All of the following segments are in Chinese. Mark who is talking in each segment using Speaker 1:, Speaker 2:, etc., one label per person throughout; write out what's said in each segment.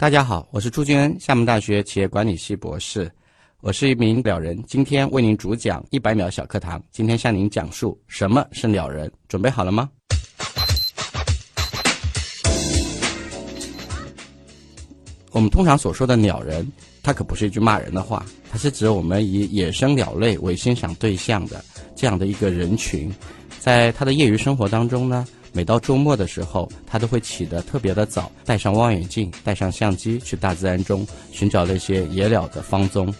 Speaker 1: 大家好，我是朱军恩，厦门大学企业管理系博士，我是一名鸟人，今天为您主讲一百秒小课堂。今天向您讲述什么是鸟人，准备好了吗？我们通常所说的鸟人，它可不是一句骂人的话，它是指我们以野生鸟类为欣赏对象的这样的一个人群，在他的业余生活当中呢。每到周末的时候，他都会起得特别的早，带上望远镜，带上相机，去大自然中寻找那些野鸟的芳踪。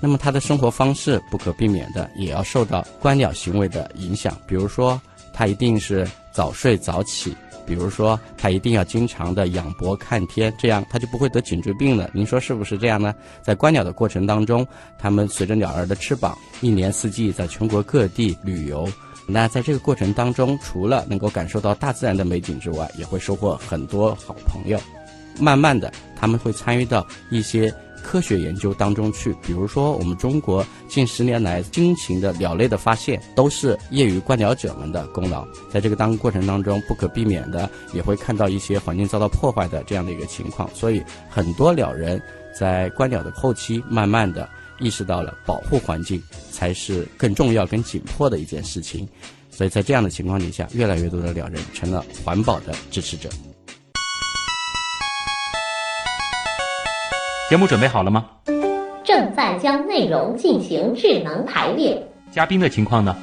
Speaker 1: 那么他的生活方式不可避免的也要受到观鸟行为的影响，比如说他一定是早睡早起，比如说他一定要经常的仰脖看天，这样他就不会得颈椎病了。您说是不是这样呢？在观鸟的过程当中，他们随着鸟儿的翅膀，一年四季在全国各地旅游。那在这个过程当中，除了能够感受到大自然的美景之外，也会收获很多好朋友。慢慢的，他们会参与到一些科学研究当中去。比如说，我们中国近十年来惊情的鸟类的发现，都是业余观鸟者们的功劳。在这个当过程当中，不可避免的也会看到一些环境遭到破坏的这样的一个情况。所以，很多鸟人在观鸟的后期，慢慢的。意识到了保护环境才是更重要、更紧迫的一件事情，所以在这样的情况底下，越来越多的鸟人成了环保的支持者。
Speaker 2: 节目准备好了吗？
Speaker 3: 正在将内容进行智能排列。
Speaker 2: 嘉宾的情况呢？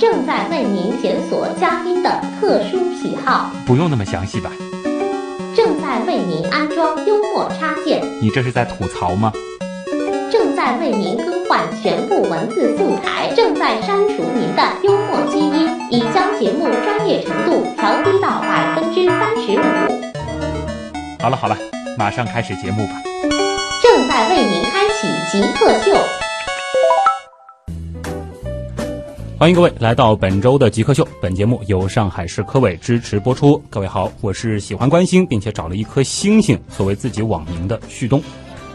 Speaker 3: 正在为您检索嘉宾的特殊喜好。
Speaker 2: 不用那么详细吧？
Speaker 3: 正在为您安装幽默插件。
Speaker 2: 你这是在吐槽吗？
Speaker 3: 正在为您更换全部文字素材，正在删除您的幽默基因，已将节目专业程度调低到百分之三十五。
Speaker 2: 好了好了，马上开始节目吧。
Speaker 3: 正在为您开启极客秀，
Speaker 2: 欢迎各位来到本周的极客秀。本节目由上海市科委支持播出。各位好，我是喜欢观星并且找了一颗星星作为自己网名的旭东。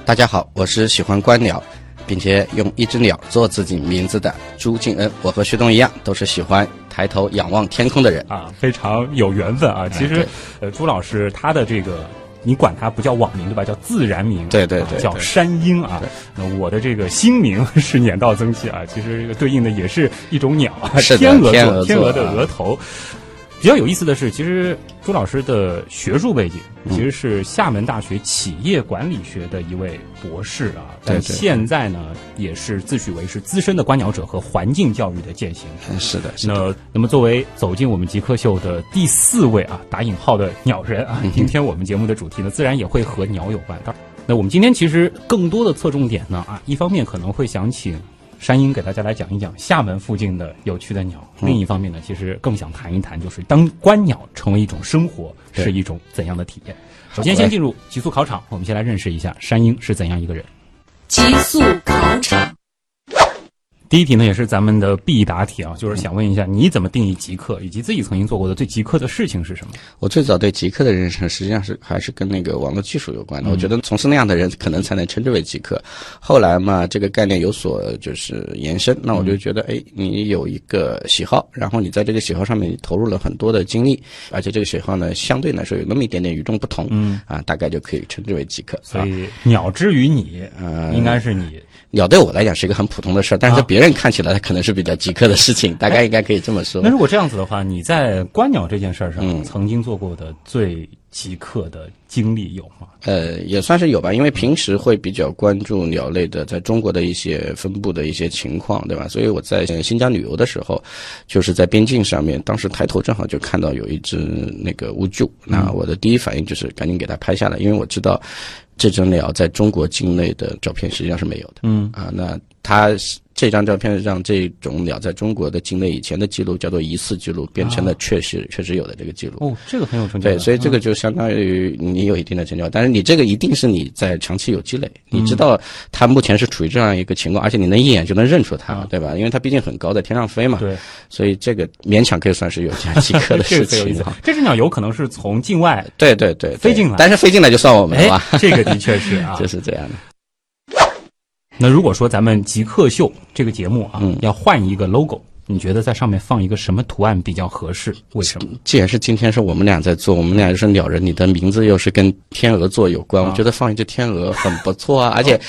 Speaker 1: 大家好，我是喜欢观鸟，并且用一只鸟做自己名字的朱敬恩。我和徐东一样，都是喜欢抬头仰望天空的人
Speaker 2: 啊，非常有缘分啊。其实，呃，朱老师他的这个，你管他不叫网名对吧？叫自然名，
Speaker 1: 对对对，
Speaker 2: 叫山鹰啊。那我的这个新名是年道增气啊，其实对应的也是一种鸟，
Speaker 1: 天
Speaker 2: 鹅
Speaker 1: 座，
Speaker 2: 天鹅的额头。比较有意思的是，其实朱老师的学术背景其实是厦门大学企业管理学的一位博士啊，但现在呢也是自诩为是资深的观鸟者和环境教育的践行。
Speaker 1: 是的，
Speaker 2: 那那么作为走进我们极客秀的第四位啊打引号的鸟人啊，今天我们节目的主题呢自然也会和鸟有关。那我们今天其实更多的侧重点呢啊，一方面可能会想请。山鹰给大家来讲一讲厦门附近的有趣的鸟。另一方面呢，其实更想谈一谈，就是当观鸟成为一种生活，是一种怎样的体验？首先，先进入极速考场，我们先来认识一下山鹰是怎样一个人。
Speaker 3: 极速考场。
Speaker 2: 第一题呢，也是咱们的必答题啊，就是想问一下，你怎么定义极客，以及自己曾经做过的最极客的事情是什么？
Speaker 1: 我最早对极客的认识，实际上是还是跟那个网络技术有关的。我觉得从事那样的人，可能才能称之为极客。后来嘛，这个概念有所就是延伸，那我就觉得，哎，你有一个喜好，然后你在这个喜好上面投入了很多的精力，而且这个喜好呢，相对来说有那么一点点与众不同，嗯，啊，大概就可以称之为极客。
Speaker 2: 所以，鸟之于你，呃，应该是你。
Speaker 1: 鸟对我来讲是一个很普通的事儿，但是别人看起来它可能是比较极客的事情，大概应该可以这么说。
Speaker 2: 那如果这样子的话，你在观鸟这件事儿上曾经做过的最极客的经历有吗？
Speaker 1: 呃，也算是有吧，因为平时会比较关注鸟类的在中国的一些分布的一些情况，对吧？所以我在新疆旅游的时候，就是在边境上面，当时抬头正好就看到有一只那个乌鹫，那我的第一反应就是赶紧给它拍下来，因为我知道。这只鸟在中国境内的照片实际上是没有的。嗯啊，那它这张照片让这种鸟在中国的境内以前的记录叫做疑似记录，变成了确实确实有的这个记录。
Speaker 2: 哦，这个很有成就。
Speaker 1: 对，所以这个就相当于你有一定的成就，但是你这个一定是你在长期有积累，你知道它目前是处于这样一个情况，而且你能一眼就能认出它，对吧？因为它毕竟很高，在天上飞嘛。
Speaker 2: 对。
Speaker 1: 所以这个勉强可以算是有这样几颗的事情。
Speaker 2: 这只鸟有可能是从境外
Speaker 1: 对对对
Speaker 2: 飞进来，
Speaker 1: 但是飞进来就算我们了。
Speaker 2: 这个的确是啊，
Speaker 1: 就是这样的。
Speaker 2: 那如果说咱们极客秀这个节目啊，要换一个 logo，你觉得在上面放一个什么图案比较合适？为什么？
Speaker 1: 既然是今天是我们俩在做，我们俩又是鸟人，你的名字又是跟天鹅座有关，
Speaker 2: 啊
Speaker 1: 我觉得放一只天鹅很不错啊。而且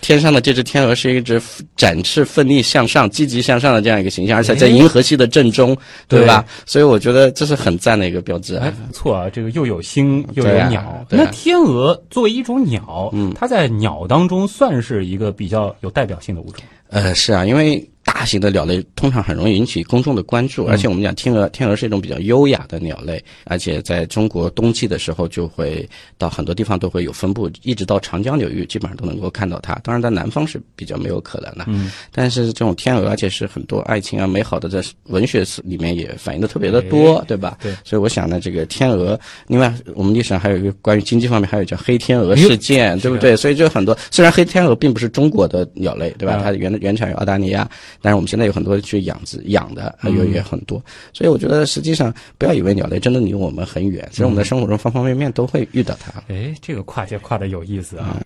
Speaker 1: 天上的这只天鹅是一只展翅奋力向上、积极向上的这样一个形象，而且在银河系的正中，对吧？所以我觉得这是很赞的一个标志啊
Speaker 2: 哎，。不错啊，这个又有星又有鸟。那天鹅作为一种鸟，嗯，它在鸟当中算是一个比较有代表性的物种。
Speaker 1: 呃，是啊，因为大型的鸟类通常很容易引起公众的关注，而且我们讲天鹅，天鹅是一种比较优雅的鸟类，而且在中国冬季的时候就会到很多地方都会有分布，一直到长江流域基本上都能够看到它。当然，在南方是比较没有可能的。嗯，但是这种天鹅，而且是很多爱情啊、美好的在文学里面也反映的特别的多，对吧？
Speaker 2: 对
Speaker 1: 所以我想呢，这个天鹅，另外我们历史上还有一个关于经济方面，还有叫黑天鹅事件，对不对？所以就很多，虽然黑天鹅并不是中国的鸟类，对吧？
Speaker 2: 嗯
Speaker 1: 它原原产于澳大利亚，但是我们现在有很多去养殖养的，还有也很多。所以我觉得实际上不要以为鸟类真的离我们很远，其实我们在生活中方方面面都会遇到它。
Speaker 2: 哎，这个跨界跨的有意思啊！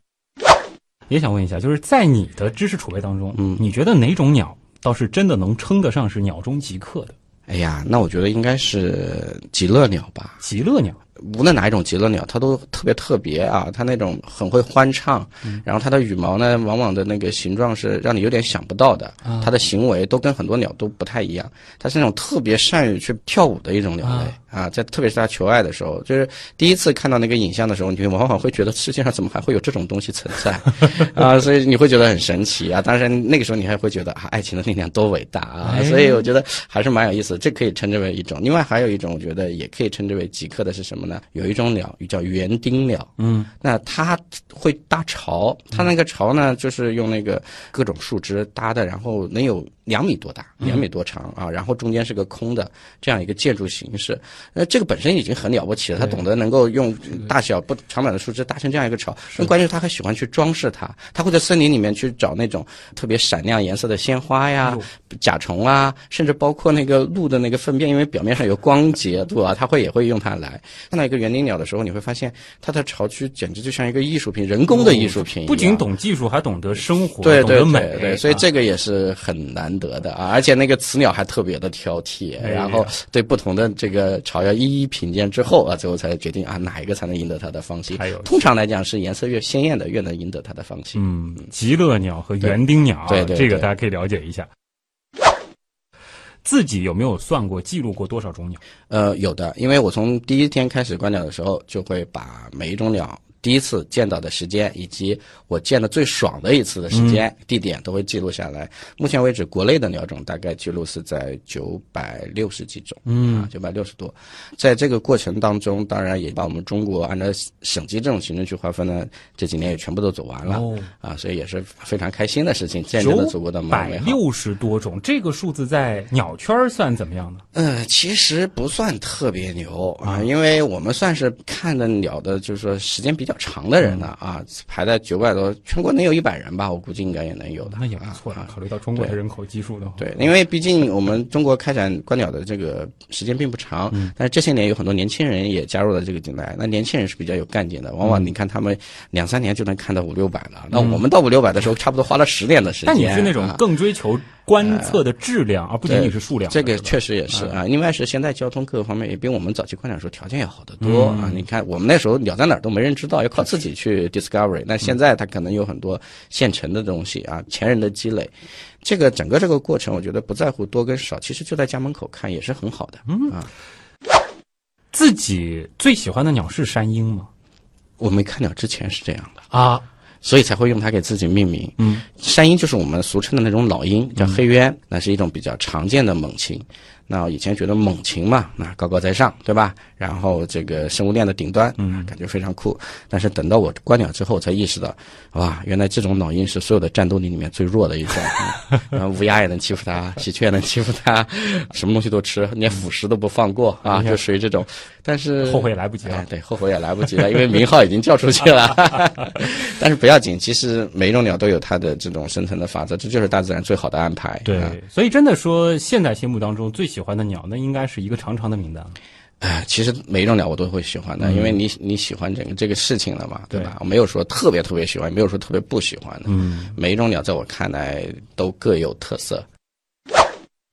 Speaker 2: 也想问一下，就是在你的知识储备当中，
Speaker 1: 嗯
Speaker 2: 你觉得哪种鸟倒是真的能称得上是鸟中极客的？
Speaker 1: 哎呀，那我觉得应该是极乐鸟吧。
Speaker 2: 极乐鸟，
Speaker 1: 无论哪一种极乐鸟，它都特别特别啊！它那种很会欢唱，然后它的羽毛呢，往往的那个形状是让你有点想不到的。它的行为都跟很多鸟都不太一样。它是那种特别善于去跳舞的一种鸟类啊，在特别是它求爱的时候，就是第一次看到那个影像的时候，你往往会觉得世界上怎么还会有这种东西存在 啊？所以你会觉得很神奇啊！当然那个时候你还会觉得啊，爱情的力量多伟大啊！
Speaker 2: 哎
Speaker 1: 所以我觉得还是蛮有意思的，这可以称之为一种。另外还有一种，我觉得也可以称之为极客的是什么呢？有一种鸟叫园丁鸟，
Speaker 2: 嗯，
Speaker 1: 那它会搭巢，它那个巢呢，就是用那个各种树枝搭的，然后能有两米多大，两米多长啊，然后中间是个空的这样一个建筑形式。那这个本身已经很了不起了，他懂得能够用大小不长短的树枝搭成这样一个巢。更关键是他还喜欢去装饰它，他会在森林里面去找那种特别闪亮颜色的鲜花呀、甲虫啊，甚至包括那个鹿的那个粪便，因为表面上有光洁度啊，他会也会用它来。看到一个园林鸟的时候，你会发现它的巢区简直就像一个艺术品，人工的艺术品。
Speaker 2: 不仅懂技术，还懂得生活，
Speaker 1: 对对
Speaker 2: 懂得美
Speaker 1: 对，对，所以
Speaker 2: 啊
Speaker 1: 这个也是很难得的啊！而且那个雌鸟还特别的挑剔，
Speaker 2: 哎
Speaker 1: 然后对不同的这个巢要一一品鉴之后啊，最后才决定啊哪一个才能赢得它的芳心
Speaker 2: 还有。
Speaker 1: 通常来讲是颜色越鲜艳的越能赢得它的芳心。
Speaker 2: 嗯，极乐鸟和园丁鸟啊，
Speaker 1: 对对
Speaker 2: 这个大家可以了解一下。自己有没有算过、记录过多少种鸟？
Speaker 1: 呃，有的，因为我从第一天开始观鸟的时候，就会把每一种鸟第一次见到的时间，以及我见的最爽的一次的时间、地点都会记录下来。目前为止，国内的鸟种大概记录是在九百六十几种，嗯，啊，九百六十多。在这个过程当中，当然也把我们中国按照省级这种行政区划分呢，这几年也全部都走完了、
Speaker 2: 哦
Speaker 1: 啊，所以也是非常开心的事情，见证了祖国的美
Speaker 2: 百。六十多种，这个数字在鸟圈算怎么样呢？
Speaker 1: 呃，其实不算特别牛啊，因为我们算是看的鸟的，就是说时间比较长的人呢啊，排在九百多，全国能有一百人吧，我估计应该也能有的。
Speaker 2: 那也不错了，
Speaker 1: 啊。
Speaker 2: 考虑到中国的人口基数的话，
Speaker 1: 对，因为毕竟我们中国开展观鸟的这个时间并不长，但是这些年有很多年轻人也加入了这个进来。那年轻人是比较有干劲的，往往你看他们两三年就能看到五六百了。那我们到五六百的时候，差不多花了十年的时间。
Speaker 2: 但你是那种
Speaker 1: 啊
Speaker 2: 更追求观测的质量，而不仅仅是数量
Speaker 1: 这个确实也是啊，另外是现在交通各个方面也比我们早期观鸟时候条件要好得多、啊。你看我们那时候鸟在哪儿都没人知道，要靠自己去 discovery。那现在它可能有很多现成的东西啊，前人的积累。这个整个这个过程，我觉得不在乎多跟少，其实就在家门口看也是很好的。嗯啊，
Speaker 2: 自己最喜欢的鸟是山鹰吗？
Speaker 1: 我没看鸟之前是这样的。
Speaker 2: 啊，
Speaker 1: 所以才会用它给自己命名。
Speaker 2: 嗯，
Speaker 1: 山鹰就是我们俗称的那种老鹰，叫黑鸢，那是一种比较常见的猛禽。那以前觉得猛禽嘛，那高高在上，对吧？然后这个生物链的顶端，嗯，感觉非常酷。但是等到我观鸟之后，才意识到，哇，原来这种老鹰是所有的战斗力里面最弱的一种。嗯 然后乌鸦也能欺负它，喜鹊也能欺负它，什么东西都吃，连腐食都不放过啊，就属于这种。但是
Speaker 2: 后悔也来不及了
Speaker 1: 哎对，后悔也来不及了，因为名号已经叫出去了。但是不要紧，其实每一种鸟都有它的这种生存的法则，这就是大自然最好的安排。
Speaker 2: 对
Speaker 1: 啊，
Speaker 2: 所以真的说，现在心目当中最喜欢的鸟，那应该是一个长长的名单。
Speaker 1: 哎，其实每一种鸟我都会喜欢的，因为你你喜欢整个这个事情了嘛，对吧？我没有说特别特别喜欢，没有说特别不喜欢的。
Speaker 2: 嗯，
Speaker 1: 每一种鸟在我看来都各有特色。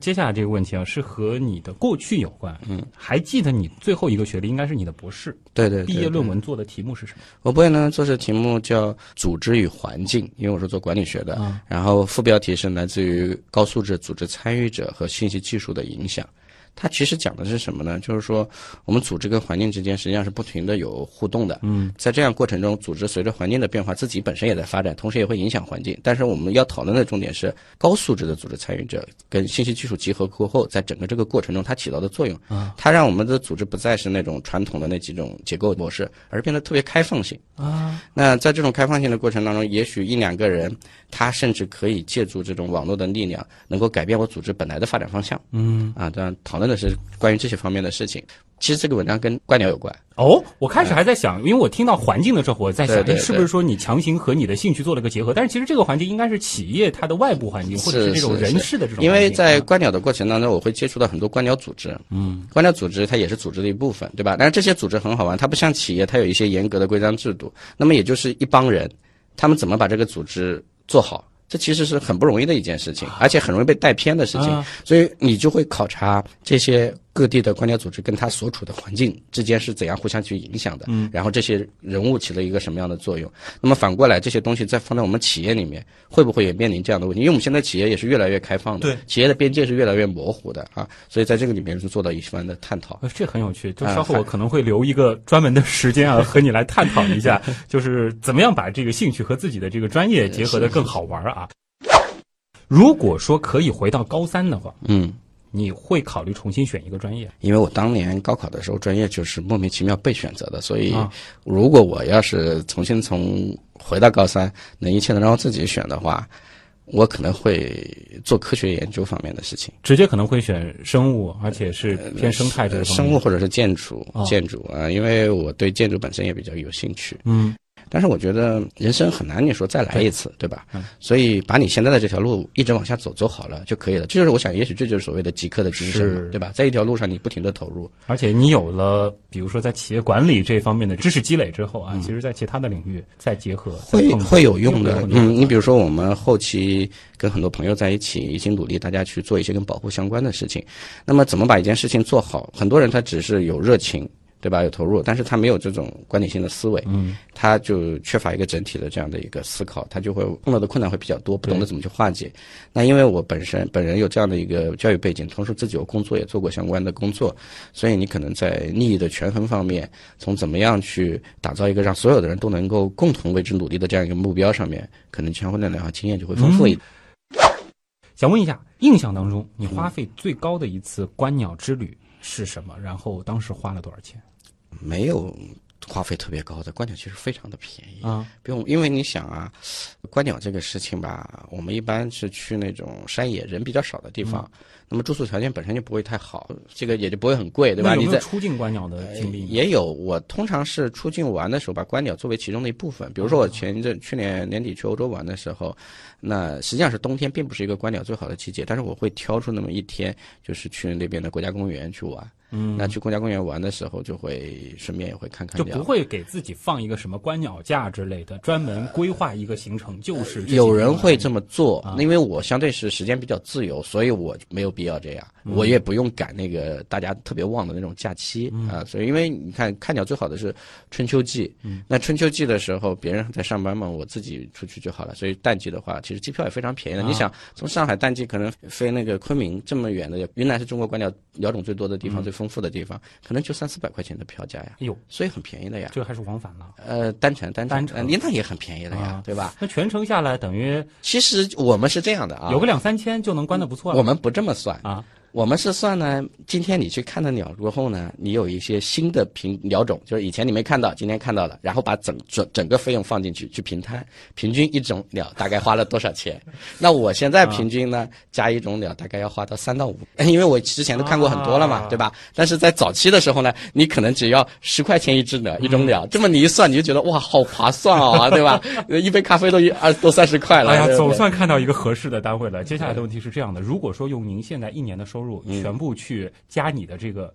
Speaker 2: 接下来这个问题啊，是和你的过去有关。
Speaker 1: 嗯，
Speaker 2: 还记得你最后一个学历应该是你的博士
Speaker 1: 对对，对
Speaker 2: 毕业论。文做的题目是什么？
Speaker 1: 我博士呢做的题目叫“组织与环境”，因为我是做管理学的。
Speaker 2: 啊
Speaker 1: 然后副标题是来自于高素质组织参与者和信息技术的影响。它其实讲的是什么呢？就是说，我们组织跟环境之间实际上是不停的有互动的。
Speaker 2: 嗯，
Speaker 1: 在这样过程中，组织随着环境的变化，自己本身也在发展，同时也会影响环境。但是我们要讨论的重点是高素质的组织参与者跟信息技术集合过后，在整个这个过程中它起到的作用。
Speaker 2: 啊，
Speaker 1: 它让我们的组织不再是那种传统的那几种结构模式，而变得特别开放性。
Speaker 2: 啊，
Speaker 1: 那在这种开放性的过程当中，也许一两个人，他甚至可以借助这种网络的力量，能够改变我组织本来的发展方向。
Speaker 2: 嗯，
Speaker 1: 啊，这样讨论的是关于这些方面的事情。其实这个文章跟观鸟有关。
Speaker 2: 哦，我开始还在想，因为我听到环境的时候，我在想，
Speaker 1: 对对
Speaker 2: 哎，是不是说你强行和你的兴趣做了个结合？但是其实这个环境应该是企业它的外部环境，或者是这种人事的这种。
Speaker 1: 因为在
Speaker 2: 啊
Speaker 1: 观鸟的过程当中，我会接触到很多观鸟组织。
Speaker 2: 嗯，
Speaker 1: 观鸟组织它也是组织的一部分，对吧？但是这些组织很好玩，它不像企业，它有一些严格的规章制度。那么也就是一帮人，他们怎么把这个组织做好？这其实是很不容易的一件事情，而且很容易被带偏的事情。
Speaker 2: 啊
Speaker 1: 所以你就会考察这些各地的官僚组织跟他所处的环境之间是怎样互相去影响的，
Speaker 2: 嗯，
Speaker 1: 然后这些人物起了一个什么样的作用。那么反过来，这些东西再放在我们企业里面，会不会也面临这样的问题？因为我们现在企业也是越来越开放的，
Speaker 2: 对，
Speaker 1: 企业的边界是越来越模糊的啊，所以在这个里面是做到一番的探讨。
Speaker 2: 呃这很有趣，就
Speaker 1: 啊
Speaker 2: 稍后我可能会留一个专门的时间啊，和你来探讨一下，就是怎么样把这个兴趣和自己的这个专业结合的更好玩啊。如果说可以回到高三的话，
Speaker 1: 嗯，
Speaker 2: 你会考虑重新选一个专业？
Speaker 1: 因为我当年高考的时候专业就是莫名其妙被选择的，所以
Speaker 2: 啊
Speaker 1: 如果我要是重新从回到高三，能一切能让我自己选的话，我可能会做科学研究方面的事情。
Speaker 2: 直接可能会选生物，而且是偏生态这个方面。
Speaker 1: 生物，或者是建筑
Speaker 2: 哦，
Speaker 1: 建筑啊，因为我对建筑本身也比较有兴趣。
Speaker 2: 嗯，
Speaker 1: 但是我觉得人生很难，你说再来一次，对吧？
Speaker 2: 嗯
Speaker 1: 所以把你现在的这条路一直往下走，走好了就可以了。这就是我想，也许这就是所谓的极客的精神，对吧？在一条路上，你不停的投入，
Speaker 2: 而且你有了，比如说在企业管理这方面的知识积累之后啊，其实，在其他的领域再结合，
Speaker 1: 会会有用的。嗯，你比如说，我们后期跟很多朋友在一起，一起努力，大家去做一些跟保护相关的事情。那么，怎么把一件事情做好？很多人他只是有热情。对吧？有投入，但是他没有这种管理性的思维，
Speaker 2: 嗯，
Speaker 1: 他就缺乏一个整体的这样的一个思考，他就会碰到的困难会比较多，不懂得怎么去化解。那因为我本身本人有这样的一个教育背景，同时自己有工作也做过相关的工作，所以你可能在利益的权衡方面，从怎么样去打造一个让所有的人都能够共同为之努力的这样一个目标上面，可能强会的两经验就会丰富一点。
Speaker 2: 想问一下，印象当中你花费最高的一次观鸟之旅是什么？然后当时花了多少钱？
Speaker 1: 没有花费特别高的，观鸟其实非常的便宜。
Speaker 2: 啊，
Speaker 1: 不用，因为你想啊，观鸟这个事情吧，我们一般是去那种山野人比较少的地方，那么住宿条件本身就不会太好，这个也就不会很贵，对吧？你在
Speaker 2: 出境观鸟的经历呢？
Speaker 1: 也有，我通常是出境玩的时候，把观鸟作为其中的一部分。比如说，我前一阵去年年底去欧洲玩的时候，那实际上是冬天，并不是一个观鸟最好的季节，但是我会挑出那么一天，就是去那边的国家公园去玩。
Speaker 2: 嗯，
Speaker 1: 那去国家公园玩的时候，就会顺便也会看看。
Speaker 2: 就不会给自己放一个什么观鸟架之类的，专门规划一个行程，就是
Speaker 1: 有人会这么做
Speaker 2: 啊，
Speaker 1: 因为我相对是时间比较自由，所以我没有必不要这样，我也不用赶那个大家特别旺的那种假期
Speaker 2: 嗯
Speaker 1: 啊。所以，因为你看看鸟最好的是春秋季，
Speaker 2: 嗯
Speaker 1: 那春秋季的时候别人在上班嘛，我自己出去就好了。所以淡季的话，其实机票也非常便宜的。
Speaker 2: 啊
Speaker 1: 你想从上海淡季可能飞那个昆明这么远的，云南是中国观鸟鸟种最多的地方、
Speaker 2: 嗯
Speaker 1: 最丰富的地方，可能就三四百块钱的票价呀，
Speaker 2: 哎呦，
Speaker 1: 所以很便宜的呀。
Speaker 2: 这还是往返了。
Speaker 1: 呃，单程单程，
Speaker 2: 单程
Speaker 1: 呃那也很便宜的呀，
Speaker 2: 啊
Speaker 1: 对吧？
Speaker 2: 那全程下来等于
Speaker 1: 其实我们是这样的啊，
Speaker 2: 有个两三千就能观的不错了。
Speaker 1: 我们不这么算，
Speaker 2: 啊，
Speaker 1: 我们是算呢，今天你去看了鸟过后呢，你有一些新的品鸟种，就是以前你没看到，今天看到了，然后把整整整个费用放进去去平摊，平均一种鸟大概花了多少钱？那我现在平均呢，加一种鸟大概要花到三到五，因为我之前都看过很多了嘛，对吧？但是在早期的时候呢，你可能只要十块钱一只鸟，一种鸟，这么你一算，你就觉得哇，好划算啊，对吧？一杯咖啡都一二都三十块了，
Speaker 2: 哎呀，总算看到一个合适的单位了。接下来的问题是这样的：如果说用您现在一年的收入全部去加你的这个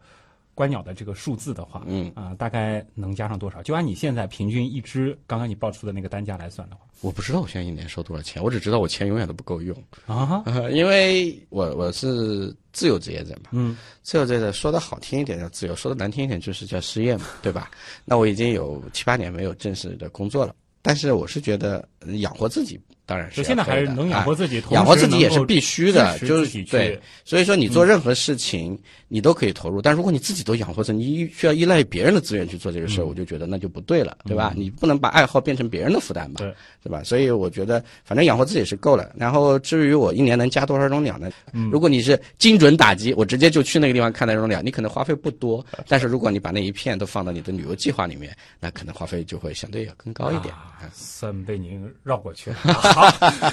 Speaker 2: 观鸟的这个数字的话，
Speaker 1: 嗯。
Speaker 2: 啊、大概能加上多少？就按你现在平均一只刚刚你报出的那个单价来算的话，
Speaker 1: 我不知道我现在一年收多少钱，我只知道我钱永远都不够用，
Speaker 2: 啊，
Speaker 1: 呃 因为我我是自由职业者嘛，
Speaker 2: 嗯，
Speaker 1: 自由职业者说的好听一点叫自由，说的难听一点就是叫失业嘛，对吧？那我已经有七八年没有正式的工作了，但是我是觉得呃养活自己当然是
Speaker 2: 现在还是能养活
Speaker 1: 自
Speaker 2: 自己，
Speaker 1: 啊养活自己也是必须的，就是对。所以说，你做任何事情，你都可以投入。但如果你自己都养活着，你需要依赖别人的资源去做这个事儿，我就觉得那就不对了，对吧？你不能把爱好变成别人的负担吧，
Speaker 2: 对
Speaker 1: 是吧？所以我觉得，反正养活自己是够了。然后至于我一年能加多少种鸟呢？如果你是精准打击，我直接就去那个地方看那种鸟，你可能花费不多。但是如果你把那一片都放到你的旅游计划里面，那可能花费就会相对要更高一点。
Speaker 2: 啊算被您绕过去了。好，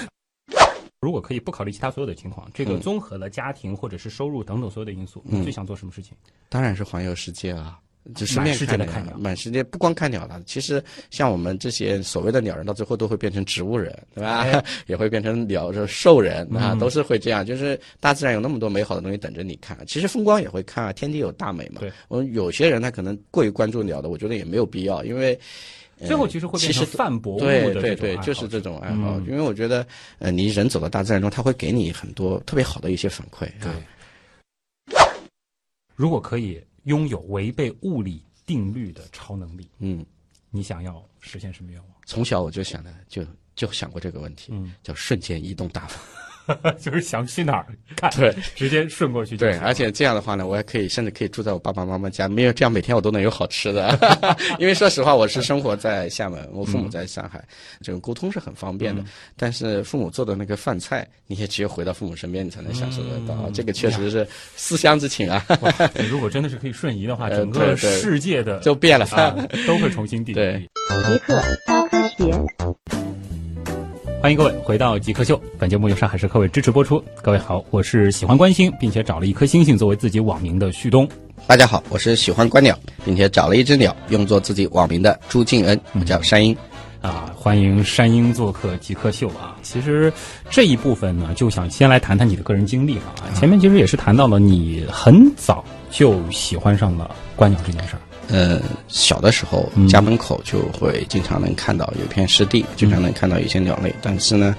Speaker 2: 如果可以不考虑其他所有的情况，这个
Speaker 1: 嗯
Speaker 2: 综合了家庭或者是收入等等所有的因素，你最想做什么事情？
Speaker 1: 当然是环游世界啊！就是
Speaker 2: 满世界
Speaker 1: 看鸟
Speaker 2: 的看鸟
Speaker 1: 满世界不光看鸟了。其实像我们这些所谓的鸟人，到最后都会变成植物人，对吧？
Speaker 2: 哎
Speaker 1: 也会变成鸟这兽人啊，
Speaker 2: 嗯
Speaker 1: 都是会这样。就是大自然有那么多美好的东西等着你看。其实风光也会看啊，天地有大美嘛。
Speaker 2: 对，
Speaker 1: 我们有些人他可能过于关注鸟的，我觉得也没有必要，因为。呃
Speaker 2: 最后其实会变成泛博物
Speaker 1: 对对就是这种爱好。
Speaker 2: 嗯
Speaker 1: 因为我觉得，呃，你人走到大自然中，他会给你很多特别好的一些反馈。
Speaker 2: 对
Speaker 1: 啊。
Speaker 2: 如果可以拥有违背物理定律的超能力，
Speaker 1: 嗯，
Speaker 2: 你想要实现什么愿望？
Speaker 1: 从小我就想的，就就想过这个问题，
Speaker 2: 嗯，
Speaker 1: 叫瞬间移动大法。
Speaker 2: 就是想去哪儿看，
Speaker 1: 对，
Speaker 2: 直接顺过去就
Speaker 1: 对，而且这样的话呢，我还可以甚至可以住在我爸爸妈妈家，没有这样每天我都能有好吃的。因为说实话，我是生活在厦门，我父母在上海，这种沟通是很方便的。但是父母做的那个饭菜，你也只有回到父母身边，你才能享受得到。
Speaker 2: 嗯
Speaker 1: 这个确实是思乡之情啊，
Speaker 2: 你如果真的是可以瞬移的话，
Speaker 1: 呃
Speaker 2: 整个
Speaker 1: 对对
Speaker 2: 世界的
Speaker 1: 就变了。
Speaker 2: 啊都会重新定
Speaker 1: 对
Speaker 2: 义。
Speaker 3: 极客高科学。
Speaker 2: 欢迎各位回到极客秀，本节目由上海市科委支持播出。各位好，我是喜欢观星并且找了一颗星星作为自己网名的旭东。
Speaker 1: 大家好，我是喜欢观鸟，并且找了一只鸟用作自己网名的朱敬恩，我叫山鹰。
Speaker 2: 啊，欢迎山鹰做客极客秀啊！其实这一部分呢，就想先来谈谈你的个人经历了啊。前面其实也是谈到了你很早就喜欢上了观鸟这件事儿。
Speaker 1: 呃，小的时候
Speaker 2: 嗯
Speaker 1: 家门口就会经常能看到有一片湿地，经常能看到一些鸟类，但是呢，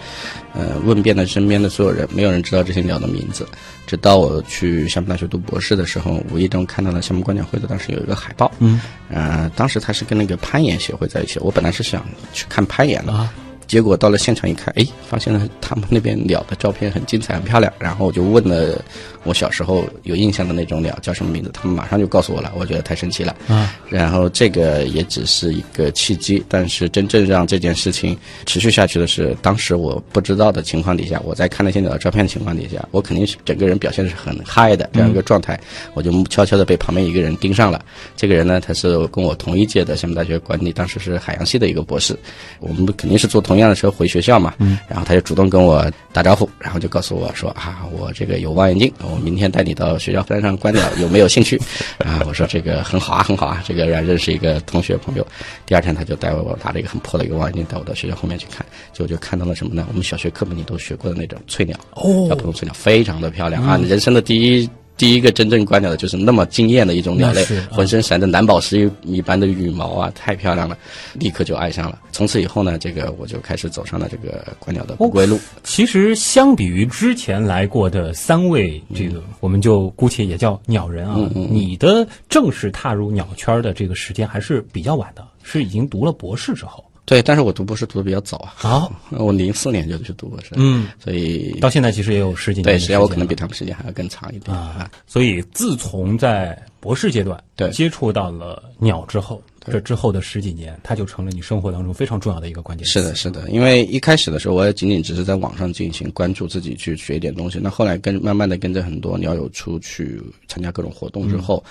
Speaker 1: 呃，问遍了身边的所有人，没有人知道这些鸟的名字。直到我去厦门大学读博士的时候，无意中看到了厦门观鸟会的当时有一个海报，
Speaker 2: 嗯
Speaker 1: 呃，当时他是跟那个攀岩协会在一起，我本来是想去看攀岩的，
Speaker 2: 啊，
Speaker 1: 结果到了现场一看，哎，发现了他们那边鸟的照片很精彩、很漂亮。然后我就问了我小时候有印象的那种鸟叫什么名字，他们马上就告诉我了。我觉得太神奇了。
Speaker 2: 啊，
Speaker 1: 然后这个也只是一个契机，但是真正让这件事情持续下去的是，当时我不知道的情况底下，我在看那些鸟的照片的情况底下，我肯定是整个人表现的是很嗨的这样一个状态，我就悄悄的被旁边一个人盯上了。这个人呢，他是跟我同一届的厦门大学管理，当时是海洋系的一个博士，我们肯定是做同样的车回学校嘛，嗯，然后他就主动跟我打招呼，然后就告诉我说啊，我这个有望远镜，我明天带你到学校山上观鸟，有没有兴趣？啊，我说这个很好啊，很好啊，这个让认识一个同学朋友。第二天他就带我拿了一个很破的一个望远镜，带我到学校后面去看，结果就看到了什么呢？我们小学课本里都学过的那种翠鸟，
Speaker 2: 哦
Speaker 1: 小普通翠鸟，非常的漂亮啊！人生的第一。第一个真正观鸟的就是那么惊艳的一种鸟类
Speaker 2: 啊，
Speaker 1: 浑身闪着蓝宝石一般的羽毛啊，太漂亮了，立刻就爱上了。从此以后呢，这个我就开始走上了这个观鸟的不归路。
Speaker 2: 其实相比于之前来过的三位，这个我们就姑且也叫鸟人啊，你的正式踏入鸟圈的这个时间还是比较晚的，是已经读了博士之后。
Speaker 1: 对，但是我读博士读的比较早啊，
Speaker 2: 好，
Speaker 1: 我零四年就去读博士，
Speaker 2: 嗯，
Speaker 1: 所以
Speaker 2: 到现在其实也有十几年
Speaker 1: 对，
Speaker 2: 时间了
Speaker 1: 实际上我可能比他们时间还要更长一点
Speaker 2: 啊。所以自从在博士阶段
Speaker 1: 对。
Speaker 2: 接触到了鸟之后，这之后的十几年，它就成了你生活当中非常重要的一个关键词。
Speaker 1: 是的，是的，因为一开始的时候，我也仅仅只是在网上进行关注，自己去学一点东西。那后来跟慢慢的跟着很多鸟友出去参加各种活动之后，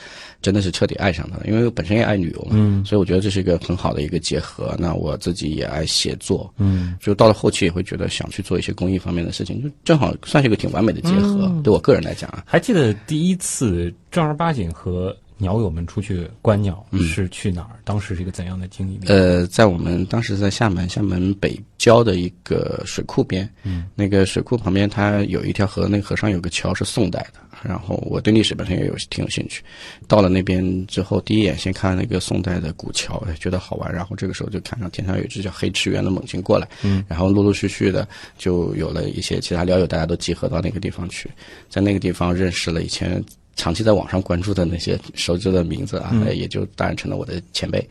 Speaker 1: 真的是彻底爱上它了。因为我本身也爱旅游嘛，
Speaker 2: 嗯
Speaker 1: 所以我觉得这是一个很好的一个结合。那我自己也爱写作，
Speaker 2: 嗯，
Speaker 1: 就到了后期也会觉得想去做一些公益方面的事情，就正好算是一个挺完美的结合。对我个人来讲啊，
Speaker 2: 还记得第一次正儿八经和鸟友们出去观鸟是去哪儿？当时是一个怎样的经历？
Speaker 1: 呃，在我们当时在厦门，厦门北郊的一个水库边，嗯，那个水库旁边它有一条河，那个河上有个桥是宋代的然后我对历史本身也有挺有兴趣。到了那边之后，第一眼先看那个宋代的古桥，哎，觉得好玩。然后这个时候就看到天上有一只叫黑翅猿的猛禽过来，嗯，然后陆陆续续的就有了一些其他鸟友，大家都集合到那个地方去，在那个地方认识了以前长期在网上关注的那些熟知的名字啊，也就当然成了我的前辈。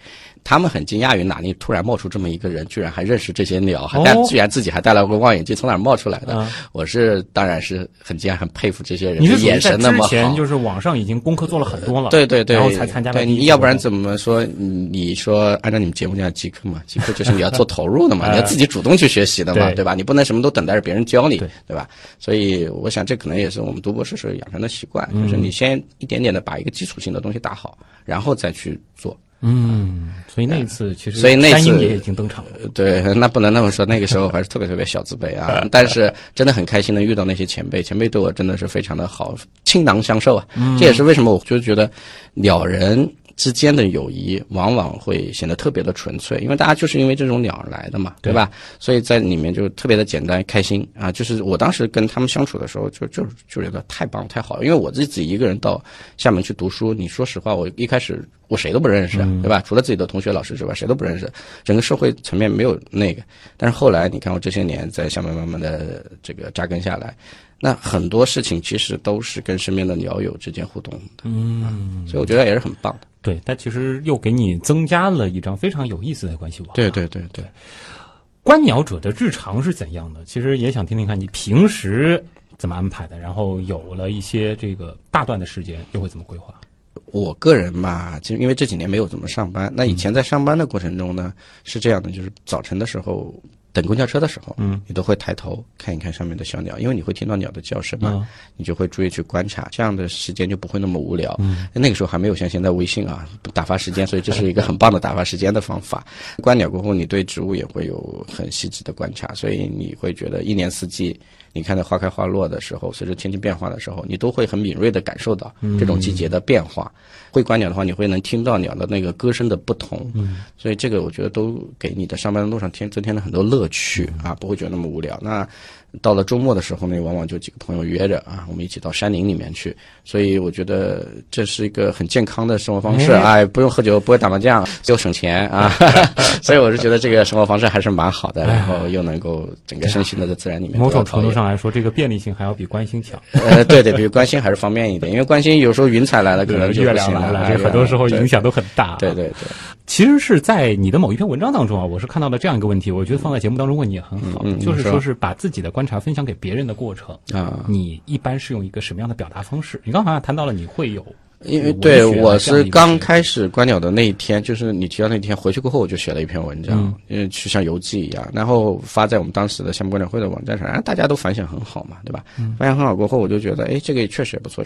Speaker 1: 他们很惊讶于哪里突然冒出这么一个人，居然还认识这些鸟，还带居然自己还带了个望远镜，从哪儿冒出来的？我是当然是很惊讶，很佩服这些人。
Speaker 2: 你是
Speaker 1: 眼神那么好，
Speaker 2: 之前就是网上已经功课做了很多了，
Speaker 1: 对对对，
Speaker 2: 然后才参加
Speaker 1: 对，你要不然怎么说？你说按照你们节目这样极客嘛？极客 就是你要做投入的嘛，你要自己主动去学习的嘛，对吧？你不能什么都等待着别人教你，对吧？所以我想这可能也是我们读博士时候养成的习惯，就是你先一点点的把一个基础性的东西打好，然后再去做。
Speaker 2: 嗯，所以那一次其实，
Speaker 1: 所以那次
Speaker 2: 也已经登场了。
Speaker 1: 对，那不能那么说，那个时候还是特别特别小自卑啊。但是真的很开心能遇到那些前辈，前辈对我真的是非常的好，倾囊相授啊。这也是为什么我就觉得鸟人。之间的友谊往往会显得特别的纯粹，因为大家就是因为这种鸟儿来的嘛，对吧？所以在里面就特别的简单开心啊！就是我当时跟他们相处的时候，就就就觉得太棒太好了，因为我自己自己一个人到厦门去读书，你说实话，我一开始我谁都不认识，对吧？除了自己的同学老师之外，谁都不认识，整个社会层面没有那个。但是后来你看，我这些年在厦门慢慢的这个扎根下来。那很多事情其实都是跟身边的鸟友之间互动的，嗯，所以我觉得也是很棒的。
Speaker 2: 对，但其实又给你增加了一张非常有意思的关系网。
Speaker 1: 对对对对，
Speaker 2: 观鸟者的日常是怎样的？其实也想听听看你平时怎么安排的，然后有了一些这个大段的时间又会怎么规划？
Speaker 1: 我个人嘛，就因为这几年没有怎么上班，那以前在上班的过程中呢，是这样的，就是早晨的时候。等公交车的时候，嗯，你都会抬头看一看上面的小鸟，因为你会听到鸟的叫声嘛，你就会注意去观察，这样的时间就不会那么无聊。嗯，那个时候还没有像现在微信啊打发时间，所以这是一个很棒的打发时间的方法。观鸟过后，你对植物也会有很细致的观察，所以你会觉得一年四季，你看到花开花落的时候，随着天气变化的时候，你都会很敏锐的感受到这种季节的变化。会观鸟的话，你会能听到鸟的那个歌声的不同。嗯，所以这个我觉得都给你的上班路上添增添了很多乐趣啊，不会觉得那么无聊。那。到了周末的时候呢，往往就几个朋友约着啊，我们一起到山林里面去。所以我觉得这是一个很健康的生活方式哎，不用喝酒，不会打麻将，又省钱啊。所以我是觉得这个生活方式还是蛮好的，然后又能够整个身心的在自然里面。
Speaker 2: 某种程度上来说，这个便利性还要比关心强。
Speaker 1: 呃，对对，比关心还是方便一点，因为关心有时候云彩来了，可能
Speaker 2: 月亮来了，这很多时候影响都很大。
Speaker 1: 对对对。
Speaker 2: 其实是在你的某一篇文章当中啊，我是看到了这样一个问题，我觉得放在节目当中问你也很好，就是说是把自己的观察分享给别人的过程啊，你一般是用一个什么样的表达方式？你刚好像谈到了你会有，
Speaker 1: 因为对我是刚开始观鸟的那一天，就是你提到那天回去过后，我就写了一篇文章，因为就像游记一样，然后发在我们当时的厦门观鸟会的网站上，然后大家都反响很好嘛，对吧？反响很好过后，我就觉得，哎，这个也确实也不错。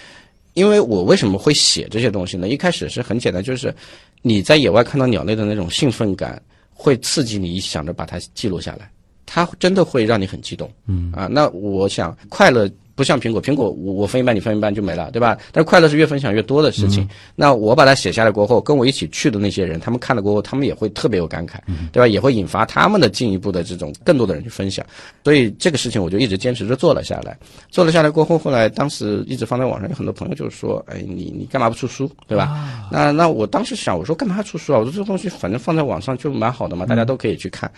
Speaker 1: 因为我为什么会写这些东西呢？一开始是很简单，就是你在野外看到鸟类的那种兴奋感，会刺激你想着把它记录下来，它真的会让你很激动。嗯啊，那我想快乐。不像苹果，苹果我我分一半，你分一半就没了，对吧？但是快乐是越分享越多的事情。那我把它写下来过后，跟我一起去的那些人，他们看了过后，他们也会特别有感慨，对吧？也会引发他们的进一步的这种更多的人去分享。所以这个事情我就一直坚持着做了下来。做了下来过后，后来当时一直放在网上，有很多朋友就说：“哎，你你干嘛不出书，对吧？”那那我当时想，我说干嘛出书啊？我说这个东西反正放在网上就蛮好的嘛，大家都可以去看。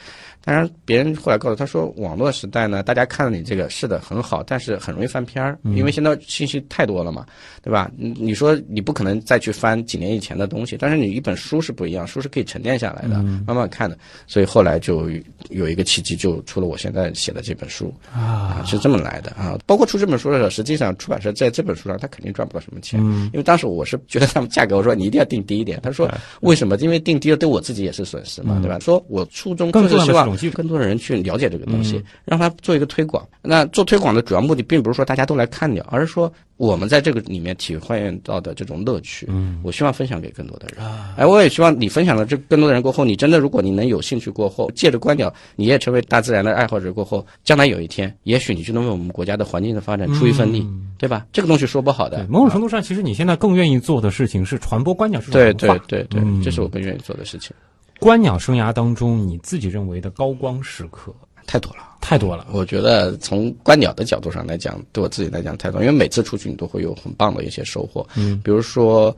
Speaker 1: 当然，别人后来告诉他说，网络时代呢，大家看了你这个是的很好，但是很容易翻篇儿，因为现在信息太多了嘛，对吧？你你说你不可能再去翻几年以前的东西，但是你一本书是不一样，书是可以沉淀下来的，慢慢看的。所以后来就有一个契机，就出了我现在写的这本书啊，是这么来的啊。包括出这本书的时候，实际上出版社在这本书上他肯定赚不到什么钱，因为当时我是觉得他们价格，我说你一定要定低一点。他说为什么？因为定低了对我自己也是损失嘛，对吧？说我初衷就是希望。更多的人去了解这个东西，让他做一个推广。那做推广的主要目的，并不是说大家都来看鸟，而是说我们在这个里面体会到的这种乐趣。嗯，我希望分享给更多的人。哎，我也希望你分享了这更多的人过后，你真的如果你能有兴趣过后，借着观鸟，你也成为大自然的爱好者过后，将来有一天，也许你就能为我们国家的环境的发展出一份力，对吧？这个东西说不好的。
Speaker 2: 某种程度上，其实你现在更愿意做的事情是传播观鸟这种
Speaker 1: 文化。对对对对，这是我更愿意做的事情。
Speaker 2: 观鸟生涯当中，你自己认为的高光时刻，
Speaker 1: 太多了。
Speaker 2: 太多了。
Speaker 1: 我觉得从观鸟的角度上来讲，对我自己来讲太多，因为每次出去你都会有很棒的一些收获。
Speaker 2: 嗯，
Speaker 1: 比如说，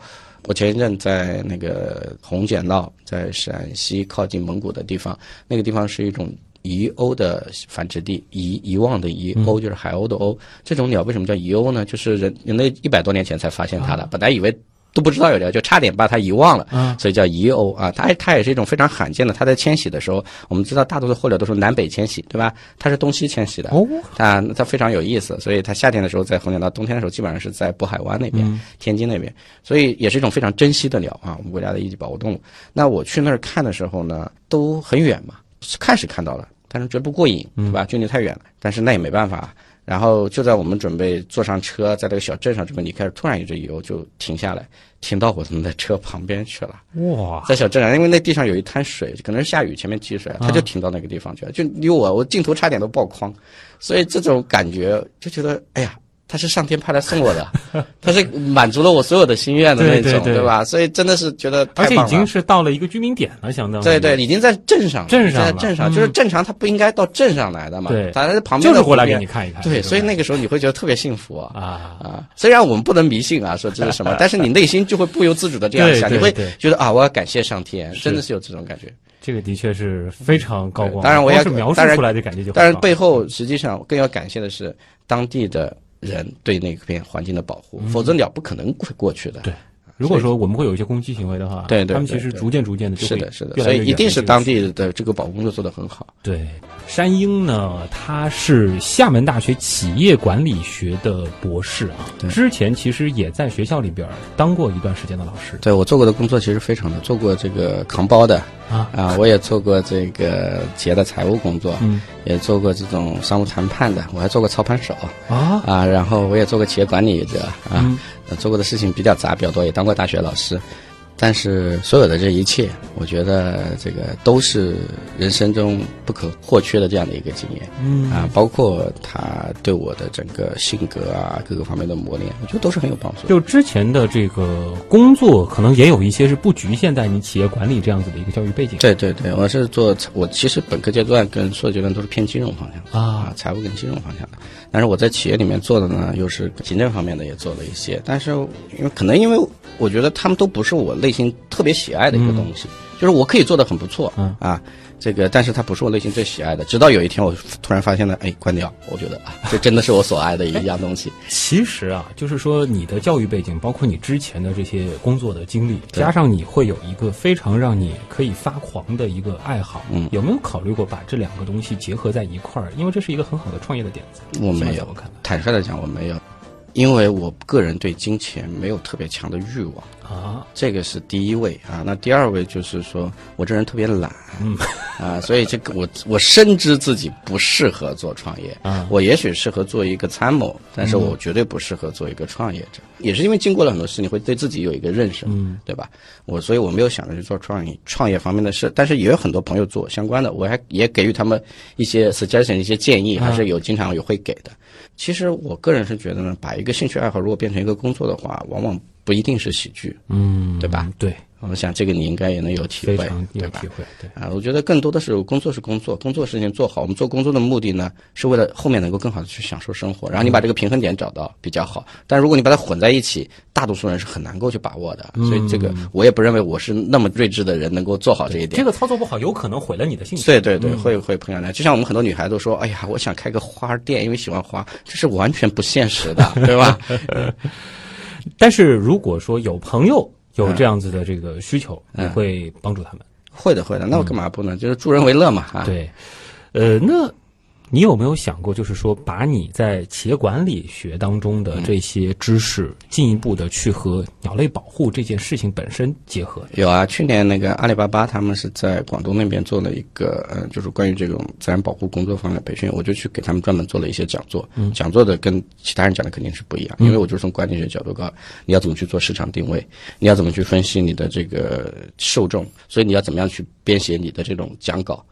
Speaker 1: 我前一阵在那个红剪闹，在陕西靠近蒙古的地方，那个地方是一种遗鸥的繁殖地，遗遗忘的遗，鸥就是海鸥的鸥。这种鸟为什么叫遗鸥呢？就是人人类一百多年前才发现它的，本来以为。都不知道有这个，就差点把它遗忘了，
Speaker 2: 嗯
Speaker 1: 所以叫遗鸥啊。它它也是一种非常罕见的，它在迁徙的时候，我们知道大多数候鸟都是南北迁徙，对吧？它是东西迁徙的，
Speaker 2: 哦，
Speaker 1: 它它非常有意思，所以它夏天的时候在红鸟，到冬天的时候基本上是在渤海湾那边、天津那边，所以也是一种非常珍稀的鸟啊，我们国家的一级保护动物。那我去那儿看的时候呢，都很远嘛，看是看到了，但是觉得不过瘾，对吧？距离太远了，但是那也没办法。然后就在我们准备坐上车，在这个小镇上准备离开，突然一只蚁鸥就停下来，停到我们的车旁边去了。
Speaker 2: 哇，
Speaker 1: 在小镇上，因为那地上有一滩水，可能是下雨，前面积水，它就停到那个地方去了，就离我，我镜头差点都爆框，所以这种感觉就觉得，哎呀，他是上天派来送我的，他是满足了我所有的心愿的那种，
Speaker 2: 对对对
Speaker 1: 吧？所以真的是觉得
Speaker 2: 而且已。经是到了一个居民点了，相当于
Speaker 1: 对对，已经在镇上了，
Speaker 2: 镇上了
Speaker 1: 在镇上，
Speaker 2: 嗯
Speaker 1: 就是正常，他不应该到镇上来的嘛，
Speaker 2: 对
Speaker 1: 他在旁边的
Speaker 2: 就是过来给你看一看
Speaker 1: 对，所以那个时候你会觉得特别幸福啊。
Speaker 2: 啊，
Speaker 1: 啊，虽然我们不能迷信啊，说这是什么，但是你内心就会不由自主的这样想，你会觉得啊，我要感谢上天，真的是有这种感觉。
Speaker 2: 这个的确是非常高光。
Speaker 1: 当然我也
Speaker 2: 描述
Speaker 1: 当然
Speaker 2: 出来的感觉就很
Speaker 1: 当然，背后实际上更要感谢的是当地的人对那片环境的保护，否则鸟不可能会过去的。
Speaker 2: 嗯对如果说我们会有一些攻击行为的话，
Speaker 1: 对对
Speaker 2: 他们其实逐渐逐渐的就是会
Speaker 1: 的，是的，所以一定是当地的这个保护工作做得很好。
Speaker 2: 对，山鹰呢，他是厦门大学企业管理学的博士啊，之前其实也在学校里边当过一段时间的老师。
Speaker 1: 对我做过的工作其实非常的，做过这个扛包的
Speaker 2: 啊，
Speaker 1: 啊，我也做过这个企业的财务工作，
Speaker 2: 嗯。
Speaker 1: 也做过这种商务谈判的，我还做过操盘手
Speaker 2: 啊，
Speaker 1: 啊，然后我也做过企业管理者啊，做过的事情比较杂比较多，也当过大学老师。但是所有的这一切，我觉得这个都是人生中不可或缺的这样的一个经验。
Speaker 2: 嗯
Speaker 1: 啊，包括他对我的整个性格啊各个方面的磨练，我觉得都是很有帮助。
Speaker 2: 就之前的这个工作，可能也有一些是不局限在你企业管理这样子的一个教育背景
Speaker 1: 对对对，我是做我其实本科阶段跟硕士阶段都是偏金融方向的
Speaker 2: 啊
Speaker 1: 啊，财务跟金融方向的。但是我在企业里面做的呢，又是行政方面的也做了一些。但是因为可能因为我觉得他们都不是我内心特别喜爱的一个东西，就是我可以做的很不错，
Speaker 2: 嗯
Speaker 1: 啊，这个但是它不是我内心最喜爱的。直到有一天我突然发现了，哎，关掉，我觉得啊，这真的是我所爱的一样东西。
Speaker 2: 其实啊，就是说你的教育背景，包括你之前的这些工作的经历，加上你会有一个非常让你可以发狂的一个爱好，
Speaker 1: 嗯
Speaker 2: 有没有考虑过把这两个东西结合在一块儿？因为这是一个很好的创业的点子。
Speaker 1: 我没有坦率的讲，我没有，因为我个人对金钱没有特别强的欲望。
Speaker 2: 啊，
Speaker 1: 这个是第一位啊，那第二位就是说我这人特别懒，
Speaker 2: 嗯。
Speaker 1: 啊，所以这个我我深知自己不适合做创业。
Speaker 2: 啊
Speaker 1: 我也许适合做一个参谋，但是我绝对不适合做一个创业者，也是因为经过了很多事，你会对自己有一个认识，
Speaker 2: 嗯，
Speaker 1: 对吧？我所以我没有想着去做创业创业方面的事，但是也有很多朋友做相关的，我还也给予他们一些 suggestion 一些建议，
Speaker 2: 啊
Speaker 1: 还是有经常有会给的。其实我个人是觉得呢，把一个兴趣爱好如果变成一个工作的话，往往不一定是喜剧。
Speaker 2: 嗯，
Speaker 1: 对吧？
Speaker 2: 对，
Speaker 1: 我想这个你应该也能有体会
Speaker 2: 非常，有
Speaker 1: 对吧
Speaker 2: 体？会，对。
Speaker 1: 啊，我觉得更多的是工作是工作，工作事情做好。我们做工作的目的呢，是为了后面能够更好的去享受生活。然后你把这个平衡点找到比较好。但如果你把它混在一起，大多数人是很难够去把握的。所以这个我也不认为我是那么睿智的人能够做好这一点。
Speaker 2: 这个操作不好，有可能毁了你的兴趣。
Speaker 1: 对对对，会会碰上来。就像我们很多女孩都说：“哎呀，我想开个花店，因为喜欢花。”这是完全不现实的，对吧？
Speaker 2: 但是如果说有朋友有这样子的这个需求，
Speaker 1: 嗯
Speaker 2: 你会帮助他们。
Speaker 1: 会的，会的。那我干嘛不呢？就是助人为乐嘛，啊。
Speaker 2: 对，呃，那你有没有想过，就是说，把你在企业管理学当中的这些知识，进一步的去和鸟类保护这件事情本身结合？
Speaker 1: 有啊，去年那个阿里巴巴他们是在广东那边做了一个，呃，就是关于这种自然保护工作方面的培训，我就去给他们专门做了一些讲座。嗯，讲座的跟其他人讲的肯定是不一样，因为我就是从管理学角度告诉你要怎么去做市场定位，你要怎么去分析你的这个受众，所以你要怎么样去编写你的这种讲稿。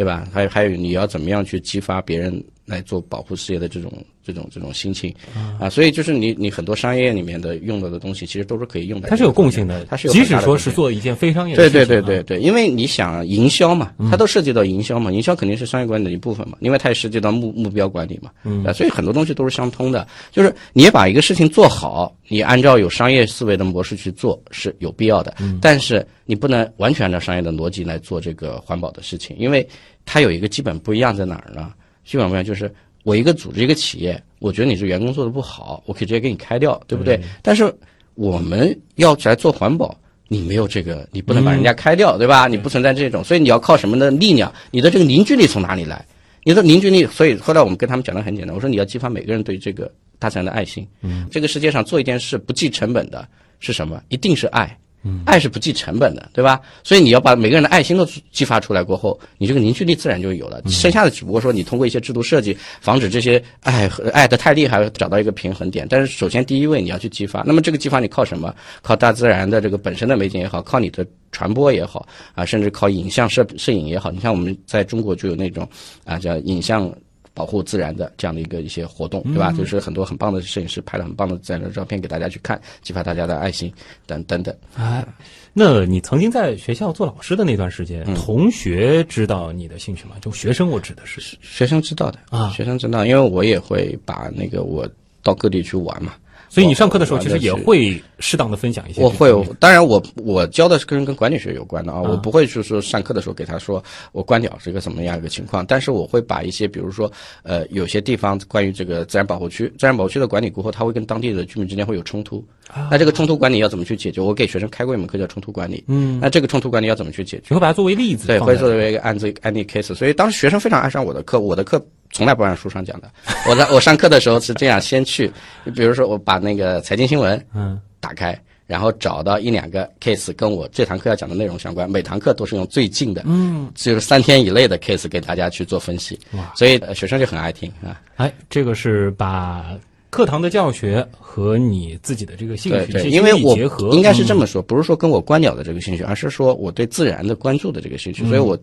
Speaker 1: 对吧？还有还有，你要怎么样去激发别人来做保护事业的这种这种这种心情啊，所以就是你你很多商业里面的用到的东西，其实都是可以用的。
Speaker 2: 它是有共性的，
Speaker 1: 它是有
Speaker 2: 即使说是
Speaker 1: 是。
Speaker 2: 做一件非商业的
Speaker 1: 对
Speaker 2: 事情啊，
Speaker 1: 对对对对，因为你想营销嘛，它都涉及到营销嘛，营销肯定是商业管理的一部分嘛，因为它也涉及到目目标管理嘛，嗯，啊，所以很多东西都是相通的。就是你把一个事情做好，你按照有商业思维的模式去做是有必要的，但是你不能完全按照商业的逻辑来做这个环保的事情，因为它有一个基本不一样在哪儿呢？基本不一样就是我一个组织一个企业，我觉得你这员工做的不好，我可以直接给你开掉，对不对？但是我们要来做环保。你没有这个，你不能把人家开掉，对吧？你不存在这种，所以你要靠什么的力量？你的这个凝聚力从哪里来？你的凝聚力，所以后来我们跟他们讲的很简单，我说你要激发每个人对这个大自然的爱心。嗯，这个世界上做一件事不计成本的是什么？一定是爱。嗯，爱是不计成本的，对吧？所以你要把每个人的爱心都激发出来过后，你这个凝聚力自然就有了。剩下的只不过说你通过一些制度设计，防止这些爱和爱的太厉害，找到一个平衡点。但是首先第一位你要去激发，那么这个激发你靠什么？靠大自然的这个本身的美景也好，靠你的传播也好啊，甚至靠影像摄摄影也好。你像我们在中国就有那种啊叫影像。保护自然的这样的一个一些活动，对吧？就是很多很棒的摄影师拍了很棒的自然的照片给大家去看，激发大家的爱心等等等。
Speaker 2: 哎，那你曾经在学校做老师的那段时间，同学知道你的兴趣吗？就学生，我指的是
Speaker 1: 学生知道的
Speaker 2: 啊，
Speaker 1: 学生知道，因为我也会把那个我到各地去玩嘛。
Speaker 2: 所以你上课的时候其实也会适当的分享一些。
Speaker 1: 我会，当然我我教的是跟跟管理学有关的啊，我不会就是说上课的时候给他说我观鸟是一个什么样一个情况，但是我会把一些比如说呃有些地方关于这个自然保护区，自然保护区的管理过后，他会跟当地的居民之间会有冲突，那这个冲突管理要怎么去解决？我给学生开过一门课叫冲突管理，嗯，那这个冲突管理要怎么去解决？
Speaker 2: 你会把它作为例子，
Speaker 1: 对，会作为一个案子案例 case，所以当时学生非常爱上我的课，我的课。从来不按书上讲的。我在我上课的时候是这样：先去，比如说我把那个财经新闻嗯打开，然后找到一两个 case 跟我这堂课要讲的内容相关。每堂课都是用最近的，嗯，就是三天以内的 case 给大家去做分析。哇，所以学生就很爱听啊。
Speaker 2: 哎，这个是把课堂的教学和你自己的这个兴趣
Speaker 1: 对，因为我应该是这么说，不是说跟我观鸟的这个兴趣，而是说我对自然的关注的这个兴趣，所以我。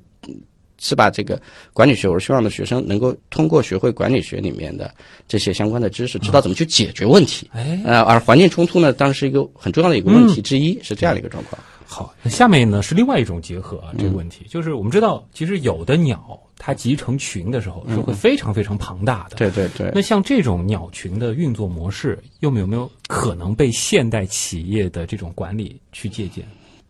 Speaker 1: 是把这个管理学，我是希望的学生能够通过学会管理学里面的这些相关的知识，知道怎么去解决问题。哎，呃，而环境冲突呢，当然是一个很重要的一个问题之一，是这样的一个状况。
Speaker 2: 好，那下面呢是另外一种结合啊，这个问题就是我们知道，其实有的鸟它集成群的时候是会非常非常庞大的。
Speaker 1: 对对对。
Speaker 2: 那像这种鸟群的运作模式，又有没有可能被现代企业的这种管理去借鉴？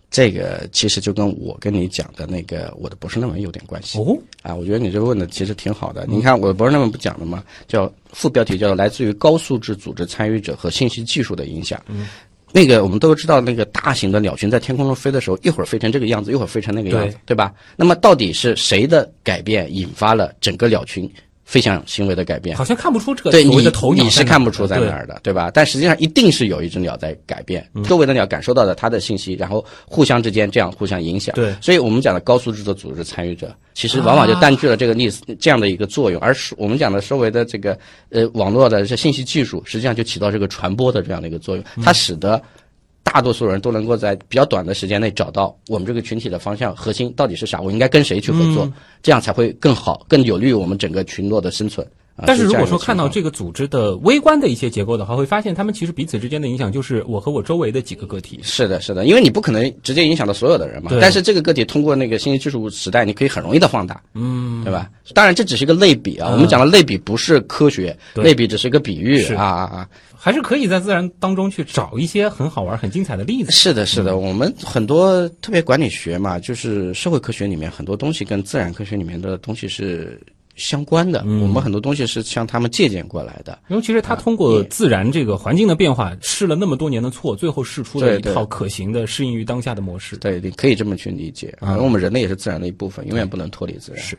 Speaker 1: 这个其实就跟我跟你讲的那个我的博士论文有点关系哦。啊，我觉得你这个问的其实挺好的。你看我的博士论文不讲了吗？叫副标题叫来自于高素质组织参与者和信息技术的影响。嗯，那个我们都知道，那个大型的鸟群在天空中飞的时候，一会儿飞成这个样子，一会儿飞成那个样子，对吧？那么到底是谁的改变引发了整个鸟群？飞翔行为的改变，
Speaker 2: 好像看不出这个
Speaker 1: 对你
Speaker 2: 的头
Speaker 1: 你是看不出在哪儿的，对吧？但实际上一定是有一只鸟在改变，周围的鸟感受到了它的信息，然后互相之间这样互相影响。
Speaker 2: 对，
Speaker 1: 所以我们讲的高素质的组织参与者，其实往往就占据了这个例子这样的一个作用，而是我们讲的周围的这个呃网络的这信息技术，实际上就起到这个传播的这样的一个作用，它使得。大多数人都能够在比较短的时间内找到我们这个群体的方向核心到底是啥，我应该跟谁去合作，这样才会更好，更有利于我们整个群落的生存。
Speaker 2: 但是如果说看到这个组织的微观的一些结构的话，会发现他们其实彼此之间的影响就是我和我周围的几个个体。
Speaker 1: 是的，是的，因为你不可能直接影响到所有的人嘛。但是这个个体通过那个信息技术时代，你可以很容易的放大，嗯，对吧？当然这只是一个类比啊，我们讲的类比不是科学，类比只是一个比喻啊啊啊。
Speaker 2: 还是可以在自然当中去找一些很好玩、很精彩的例子。
Speaker 1: 是的，是的，我们很多特别管理学嘛，就是社会科学里面很多东西跟自然科学里面的东西是。相关的，我们很多东西是向他们借鉴过来的。
Speaker 2: 尤其是他通过自然这个环境的变化，试了那么多年的错，最后试出了一套可行的、适应于当下的模式。
Speaker 1: 对，你可以这么去理解啊。因为我们人类也是自然的一部分，永远不能脱离自然。
Speaker 2: 是，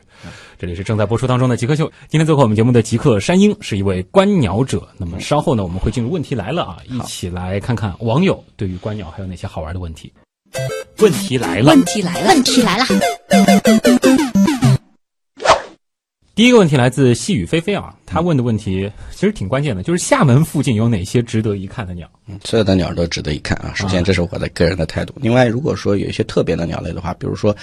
Speaker 2: 这里是正在播出当中的极客秀。今天做客我们节目的极客山鹰是一位观鸟者。那么稍后呢，我们会进入问题来了啊，一起来看看网友对于观鸟还有哪些好玩的问题。问题来了，
Speaker 3: 问题来了，问题来了。
Speaker 2: 第一个问题来自细雨霏霏啊，他问的问题其实挺关键的，就是厦门附近有哪些值得一看的鸟？
Speaker 1: 所有的鸟都值得一看啊。首先，这是我的个人的态度。另外，如果说有一些特别的鸟类的话，比如说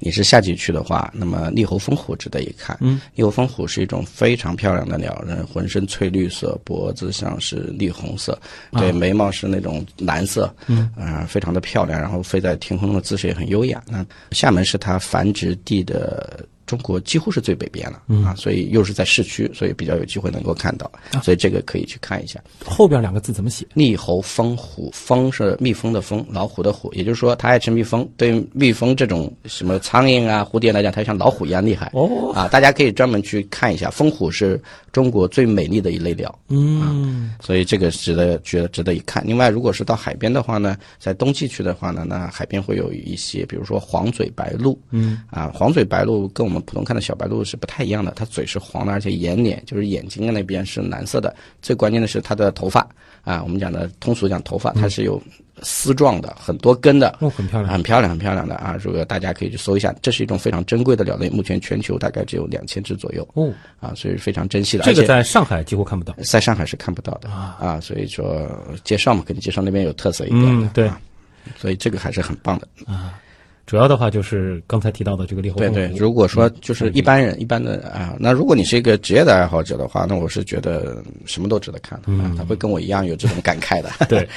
Speaker 1: 你是夏季去的话，那么立喉蜂虎值得一看。
Speaker 2: 嗯，
Speaker 1: 立喉蜂虎是一种非常漂亮的鸟，人浑身翠绿色，脖子上是栗红色，对，眉毛是那种蓝色，
Speaker 2: 嗯，
Speaker 1: 啊、非常的漂亮，然后飞在天空中的姿势也很优雅。那厦门是它繁殖地的。中国几乎是最北边了、啊，所以又是在市区，所以比较有机会能够看到，所以这个可以去看一下。
Speaker 2: 后边两个字怎么写？
Speaker 1: 逆猴蜂虎，蜂是蜜蜂的蜂，老虎的虎，也就是说它爱吃蜜蜂。对蜜蜂这种什么苍蝇啊、蝴蝶来讲，它像老虎一样厉害。
Speaker 2: 哦
Speaker 1: 啊，大家可以专门去看一下，蜂虎是中国最美丽的一类鸟，
Speaker 2: 嗯，
Speaker 1: 所以这个值得觉得值得一看。另外，如果是到海边的话呢，在冬季去的话呢，那海边会有一些，比如说黄嘴白鹭，
Speaker 2: 嗯
Speaker 1: 啊，黄嘴白鹭跟我们普通看的小白鹭是不太一样的，它嘴是黄的，而且眼脸就是眼睛的那边是蓝色的。最关键的是它的头发啊，我们讲的通俗讲头发，它是有丝状的，很多根的。
Speaker 2: 哦，很漂亮。
Speaker 1: 很漂亮，很漂亮的啊！如果大家可以去搜一下，这是一种非常珍贵的鸟类，目前全球大概只有两千只左右
Speaker 2: 哦，
Speaker 1: 啊，所以非常珍惜的。
Speaker 2: 这个在上海几乎看不到。
Speaker 1: 在上海是看不到的
Speaker 2: 啊
Speaker 1: 所以说介绍嘛，肯定介绍那边有特色一点的，
Speaker 2: 嗯对
Speaker 1: 啊所以这个还是很棒的。
Speaker 2: 主要的话就是刚才提到的这个猎猴
Speaker 1: 对对，如果说就是一般人一般的啊，那如果你是一个职业的爱好者的话，那我是觉得什么都值得看的啊，他会跟我一样有这种感慨的。
Speaker 2: 对。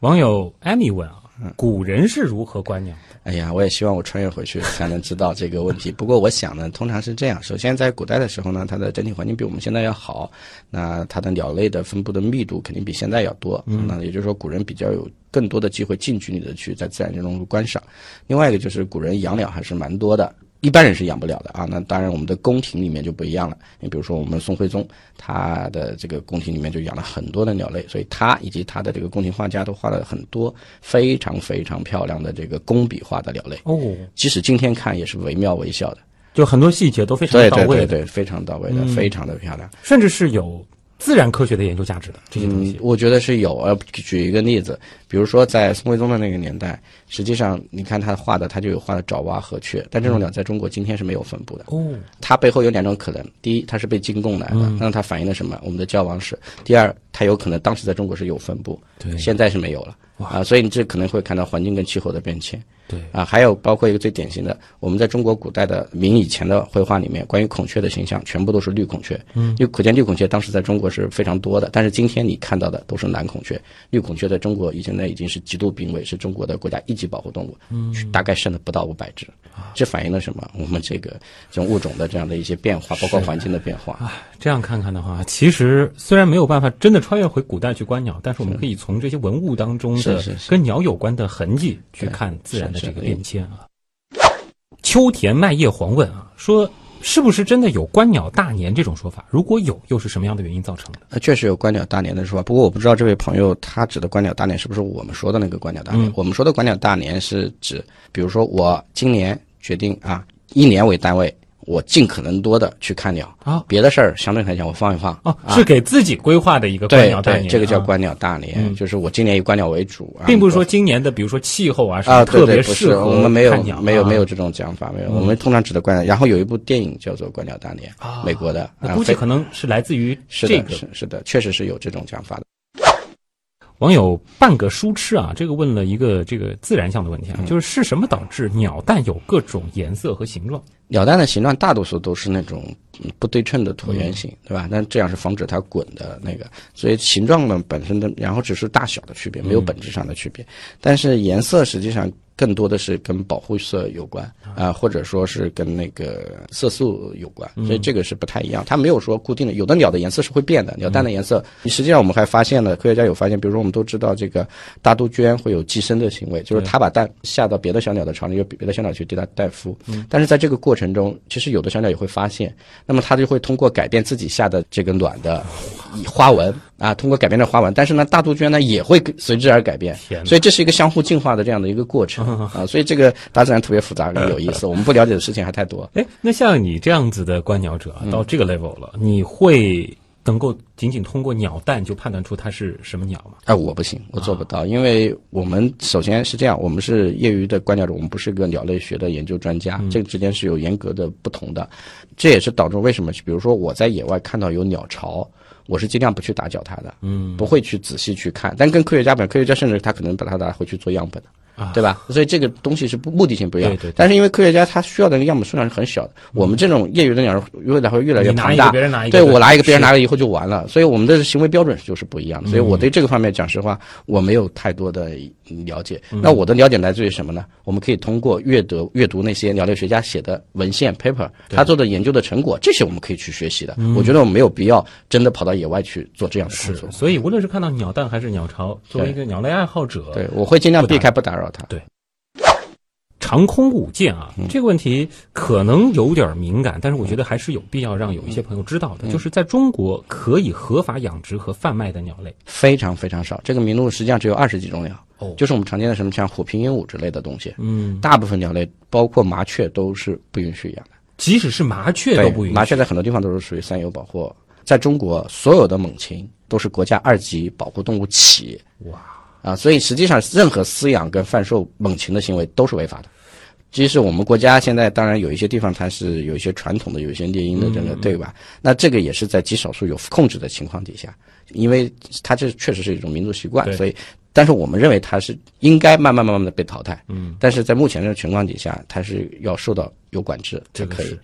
Speaker 2: 网友艾米问啊，古人是如何观鸟的？
Speaker 1: 哎呀，我也希望我穿越回去才能知道这个问题。不过我想呢，通常是这样：首先，在古代的时候呢，它的整体环境比我们现在要好，那它的鸟类的分布的密度肯定比现在要多。嗯，那也就是说，古人比较有更多的机会近距离的去在自然界中观赏。另外一个就是古人养鸟还是蛮多的。一般人是养不了的啊，那当然我们的宫廷里面就不一样了。你比如说我们宋徽宗，他的这个宫廷里面就养了很多的鸟类，所以他以及他的这个宫廷画家都画了很多非常非常漂亮的这个工笔画的鸟类。
Speaker 2: 哦，
Speaker 1: 即使今天看也是惟妙惟肖的，
Speaker 2: 就很多细节都非常到位的，
Speaker 1: 对对对，非常到位的，非常的漂亮。
Speaker 2: 甚至是有自然科学的研究价值的这些东西。，
Speaker 1: 嗯我觉得是有。呃，举一个例子，比如说在宋徽宗的那个年代，实际上你看他画的，他就有画的爪哇、和雀，但这种鸟在中国今天是没有分布的。
Speaker 2: 哦，
Speaker 1: 它背后有两种可能：第一，它是被进贡来的，那它反映了什么？我们的交往史；第二，它有可能当时在中国是有分布，
Speaker 2: 对
Speaker 1: 现在是没有了。啊，所以你这可能会看到环境跟气候的变迁。
Speaker 2: 对
Speaker 1: 啊，还有包括一个最典型的，我们在中国古代的明以前的绘画里面，关于孔雀的形象全部都是绿孔雀。嗯，因为可见绿孔雀当时在中国是非常多的，但是今天你看到的都是蓝孔雀。绿孔雀在中国现在已经是极度濒危，是中国的国家一级保护动物。嗯，大概剩了不到五百只。这反映了什么？我们这个这种物种的这样的一些变化，包括环境的变化。
Speaker 2: 啊这样看看的话，其实虽然没有办法真的穿越回古代去观鸟，但是我们可以从这些文物当中的跟鸟有关的痕迹去看自然的这个变迁啊。秋田麦叶黄问啊，说是不是真的有观鸟大年这种说法？如果有，又是什么样的原因造成的？
Speaker 1: 呃，确实有观鸟大年的说法，不过我不知道这位朋友他指的观鸟大年是不是我们说的那个观鸟大年？
Speaker 2: 嗯
Speaker 1: 我们说的观鸟大年是指，比如说我今年决定啊，一年为单位，我尽可能多的去看鸟
Speaker 2: 啊。
Speaker 1: 别的事儿相对来讲我放一放
Speaker 2: 哦，
Speaker 1: 啊。
Speaker 2: 是给自己规划的一个观鸟大年，
Speaker 1: 对，这个叫
Speaker 2: 啊
Speaker 1: 观鸟大年，就是我今年以观鸟为主，啊
Speaker 2: 并不是说今年的，比如说气候啊，什么
Speaker 1: 啊，
Speaker 2: 特别适合
Speaker 1: 我们没有没有
Speaker 2: 啊。
Speaker 1: 没有这种讲法，没有，我们通常指的观鸟。然后有一部电影叫做《观鸟大年》，美国的，啊
Speaker 2: 估计可能是来自于
Speaker 1: 是的，
Speaker 2: 这个。
Speaker 1: 是是的，确实是有这种讲法的。
Speaker 2: 网友半个书痴啊，这个问了一个这个自然项的问题
Speaker 1: 嗯
Speaker 2: 啊，就是是什么导致鸟蛋有各种颜色和形状？
Speaker 1: 鸟蛋的形状大多数都是那种嗯不对称的椭圆形，
Speaker 2: 嗯
Speaker 1: 对吧？但这样是防止它滚的那个，所以形状呢本身的，然后只是大小的区别，没有本质上的区别。但是颜色实际上更多的是跟保护色有关啊、或者说是跟那个色素有关，所以这个是不太一样。它没有说固定的，有的鸟的颜色是会变的，鸟蛋的颜色，实际上我们还发现了，科学家有发现，比如说我们都知道这个大杜鹃会有寄生的行为，就是它把蛋下到别的小鸟的巢里，由别的小鸟去对它代孵。但是在这个过程中，其实有的小鸟也会发现，那么它就会通过改变自己下的这个卵的花纹啊，通过改变的花纹，但是呢，大杜鹃呢也会随之而改变所以这是一个相互进化的这样的一个过程啊，所以这个大自然特别复杂跟有意思，我们不了解的事情还太多。
Speaker 2: 哎，那像你这样子的观鸟者到这个 level 了，你会能够仅仅通过鸟蛋就判断出它是什么鸟吗？
Speaker 1: 哎，我不行，我做不到，因为我们首先是这样，我们是业余的观鸟者，我们不是个鸟类学的研究专家，这个之间是有严格的不同的。这也是导致为什么，比如说我在野外看到有鸟巢，我是尽量不去打搅它的，
Speaker 2: 嗯
Speaker 1: 不会去仔细去看。但跟科学家本，科学家甚至他可能把它拿回去做样本的。
Speaker 2: 啊，
Speaker 1: 对吧？所以这个东西是不目的性不一样。
Speaker 2: 对对对
Speaker 1: 但是因为科学家他需要的那个样本数量是很小的，我们这种业余的鸟儿未来会越来越庞大。
Speaker 2: 别人拿一个，
Speaker 1: 对我拿一个，别人拿了以后就完了，所以我们的行为标准就是不一样的。所以我对这个方面讲实话，我没有太多的了解。那我的了解来自于什么呢？我们可以通过阅读阅读那些鸟类学家写的文献 paper，他做的研究的成果，这些我们可以去学习的。我觉得我们没有必要真的跑到野外去做这样的工
Speaker 2: 是
Speaker 1: 作，。
Speaker 2: 所以无论是看到鸟蛋还是鸟巢，作为一个鸟类爱好者，
Speaker 1: 对，我会尽量避开不打扰它。
Speaker 2: 长空舞剑啊，
Speaker 1: 嗯。
Speaker 2: 这个问题可能有点敏感，但是我觉得还是有必要让有一些朋友知道
Speaker 1: 嗯。
Speaker 2: 的，就是在中国可以合法养殖和贩卖的鸟类。
Speaker 1: 非常非常少，这个名录实际上只有二十几种鸟，
Speaker 2: 哦。
Speaker 1: 就是我们常见的什么像虎皮鹦鹉之类的东西，
Speaker 2: 嗯，
Speaker 1: 大部分鸟类，包括麻雀都是不允许养的。
Speaker 2: 即使是麻雀都不允许。
Speaker 1: 麻雀在很多地方都是属于三有保护，在中国所有的猛禽都是国家二级保护动物企。业
Speaker 2: 哇，
Speaker 1: 啊，所以实际上任何饲养跟贩售猛禽的行为都是违法的。即使我们国家现在当然有一些地方它是有一些传统的，有一些猎鹰的这个，对吧？那这个也是在极少数有控制的情况底下，因为它这确实是一种民族习惯，所以，但是我们认为它是应该慢慢慢慢的被淘汰。
Speaker 2: 嗯，
Speaker 1: 但是在目前这个情况底下，它是要受到有管制才可以。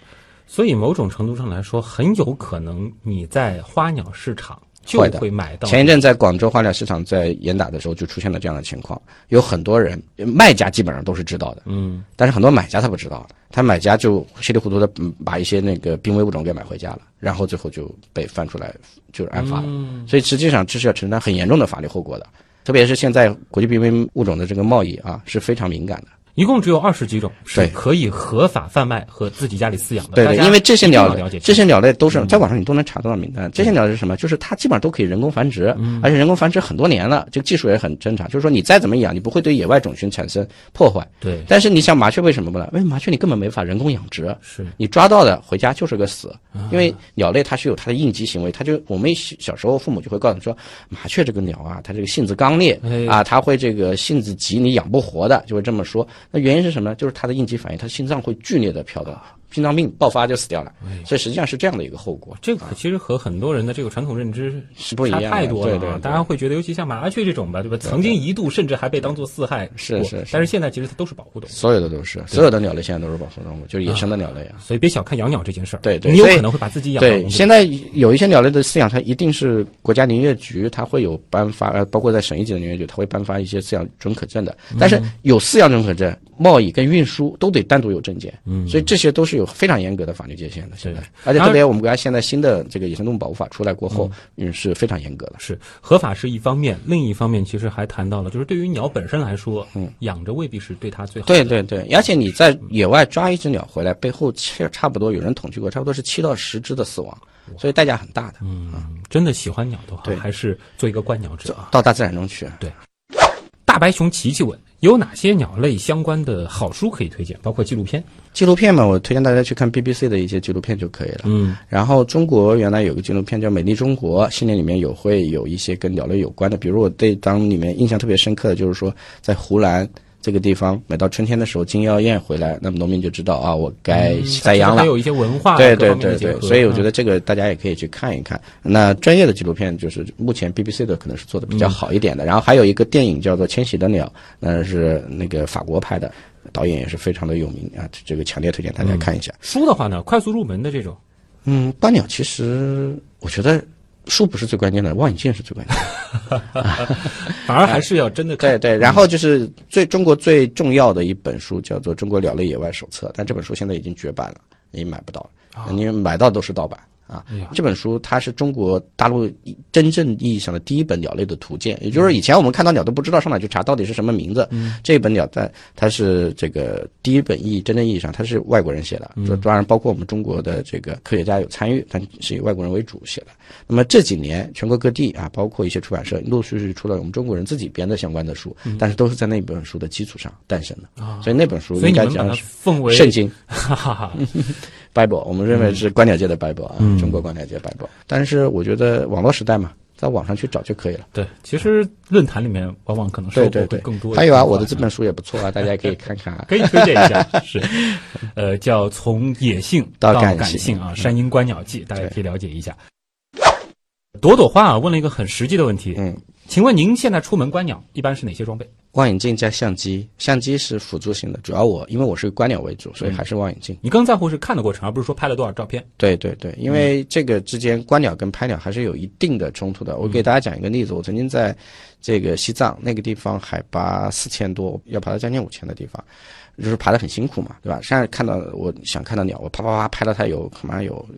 Speaker 2: 所以某种程度上来说，很有可能你在花鸟市场就
Speaker 1: 会
Speaker 2: 买到。
Speaker 1: 前一阵在广州花鸟市场在严打的时候，就出现了这样的情况，有很多人卖家基本上都是知道的，
Speaker 2: 嗯，
Speaker 1: 但是很多买家他不知道，他买家就稀里糊涂的把一些那个濒危物种给买回家了，然后最后就被翻出来就是案发了，
Speaker 2: 嗯
Speaker 1: 所以实际上这是要承担很严重的法律后果的，特别是现在国际濒危物种的这个贸易啊是非常敏感的。
Speaker 2: 一共只有二十几种是
Speaker 1: 对
Speaker 2: 可以合法贩卖和自己家里饲养的。
Speaker 1: 对对，因为这些鸟这些鸟类都是
Speaker 2: 嗯
Speaker 1: 在网上你都能查到名单。这些鸟是什么？就是它基本上都可以人工繁殖，
Speaker 2: 嗯
Speaker 1: 而且人工繁殖很多年了，这个技术也很正常。就是说你再怎么养，你不会对野外种群产生破坏。
Speaker 2: 对
Speaker 1: 但是你像麻雀为什么不能？因为麻雀你根本没法人工养殖，
Speaker 2: 是
Speaker 1: 你抓到的回家就是个死。
Speaker 2: 啊
Speaker 1: 因为鸟类它是有它的应激行为，它就我们小小时候父母就会告诉你说，麻雀这个鸟啊，它这个性子刚烈
Speaker 2: 哎
Speaker 1: 啊，它会这个性子急，你养不活的，就会这么说。那原因是什么呢？就是他的应激反应，他心脏会剧烈的跳动，心脏病爆发就死掉了。
Speaker 2: 哎
Speaker 1: 所以实际上是这样的一个后果，
Speaker 2: 这个其实和很多人的这个传统认知
Speaker 1: 是不一样的。
Speaker 2: 太多了啊。
Speaker 1: 对对对
Speaker 2: 大家会觉得，尤其像麻雀这种吧，对吧？曾经一度甚至还被当做四害
Speaker 1: 是是是
Speaker 2: 但是现在其实它都是保护动物。
Speaker 1: 所有的都是，所有的鸟类现在都是保护动物，就是野生的鸟类啊。
Speaker 2: 所以别小看养鸟这件事儿，
Speaker 1: 对对
Speaker 2: 你有可能会把自己养
Speaker 1: 对，现在有一些鸟类的饲养，它一定是国家林业局，它会有颁发，呃，包括在省一级的林业局，它会颁发一些饲养准可证的。但是有饲养准可证，贸易跟运输都得单独有证件，
Speaker 2: 嗯
Speaker 1: 所以这些都是有非常严格的法律界限的。现在，而且特别我们国家现在新的这个野生动物保护法出来过后，嗯，是非常严格的。
Speaker 2: 是合法是一方面，另一方面其实还谈到了，就是对于鸟本身来说，
Speaker 1: 嗯，
Speaker 2: 养着未必是对它最好的。
Speaker 1: 对对对，而且你在野外抓一只鸟回来，背后差差不多有人统计过，差不多是七到十只的死亡，所以代价很大的。
Speaker 2: 嗯，真的喜欢鸟的话，
Speaker 1: 对
Speaker 2: 还是做一个观鸟者啊。
Speaker 1: 到大自然中去。
Speaker 2: 对大白熊奇奇问有哪些鸟类相关的好书可以推荐？包括纪录片。
Speaker 1: 纪录片嘛，我推荐大家去看 BBC 的一些纪录片就可以了。
Speaker 2: 嗯，
Speaker 1: 然后中国原来有个纪录片叫《美丽中国》，系列里面有会有一些跟鸟类有关的，比如我对当里面印象特别深刻的就是说，在湖南这个地方，每到春天的时候，金腰燕回来，那么农民就知道啊，我该栽秧了
Speaker 2: 还。有一些文化
Speaker 1: 对对对对，所以我觉
Speaker 2: 嗯
Speaker 1: 得这个大家也可以去看一看。那专业的纪录片就是目前 BBC 的可能是做的比较好一点的，然后还有一个电影叫做《迁徙的鸟》，那是那个法国拍的，导演也是非常的有名啊，这个强烈推荐大家看一下。
Speaker 2: 书的话呢，快速入门的这种，
Speaker 1: 嗯，观鸟其实我觉得书不是最关键的，望远镜是最关键的。
Speaker 2: 反而还是要真的看。
Speaker 1: 对对，然后就是最中国最重要的一本书叫做《中国鸟类野外手册》，但这本书现在已经绝版了，你买不到了，你买到都是盗版。啊这本书它是中国大陆真正意义上的第一本鸟类的图鉴，也就是以前我们看到鸟都不知道上哪去查到底是什么名字。这本鸟在它是这个第一本意义真正意义上它是外国人写的，这当然包括我们中国的这个科学家有参与，但是以外国人为主写的。那么这几年全国各地啊，包括一些出版社陆陆续续出了我们中国人自己编的相关的书，但是都是在那本书的基础上诞生的，
Speaker 2: 啊
Speaker 1: 所以那本书应该讲是
Speaker 2: 奉为
Speaker 1: 圣经。
Speaker 2: 哈哈哈。
Speaker 1: Bible，我们认为是观鸟界的 Bible 啊。
Speaker 2: 嗯
Speaker 1: 中国观鸟界 Bible。但是我觉得网络时代嘛，在网上去找就可以了。
Speaker 2: 对，其实论坛里面往往可能收获会更多。
Speaker 1: 还有啊，我的这本书也不错啊，大家可以看看啊。
Speaker 2: 可以推荐一下，是，呃，叫《从野性到
Speaker 1: 到感性》
Speaker 2: 啊，《山鹰观鸟记》，大家可以了解一下。朵朵花啊，问了一个很实际的问题，
Speaker 1: 嗯，
Speaker 2: 请问您现在出门观鸟一般是哪些装备？
Speaker 1: 望远镜加相机，相机是辅助性的，主要我因为我是观鸟为主，所以还是望远镜。
Speaker 2: 你更在乎是看的过程，而不是说拍了多少照片。
Speaker 1: 对对对，因为这个之间观鸟跟拍鸟还是有一定的冲突的。我给大家讲一个例子，我曾经在这个西藏那个地方，海拔四千多，要爬到将近五千的地方，就是爬得很辛苦嘛，对吧？现在看到我想看到鸟，我啪啪啪拍了它有恐怕有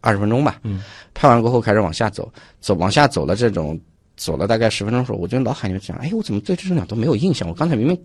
Speaker 1: 二十分钟吧。
Speaker 2: 嗯，
Speaker 1: 拍完过后开始往下走，走往下走了这种。走了大概十分钟的时候，我就脑海里面想，哎，我怎么对这只鸟都没有印象？我刚才明明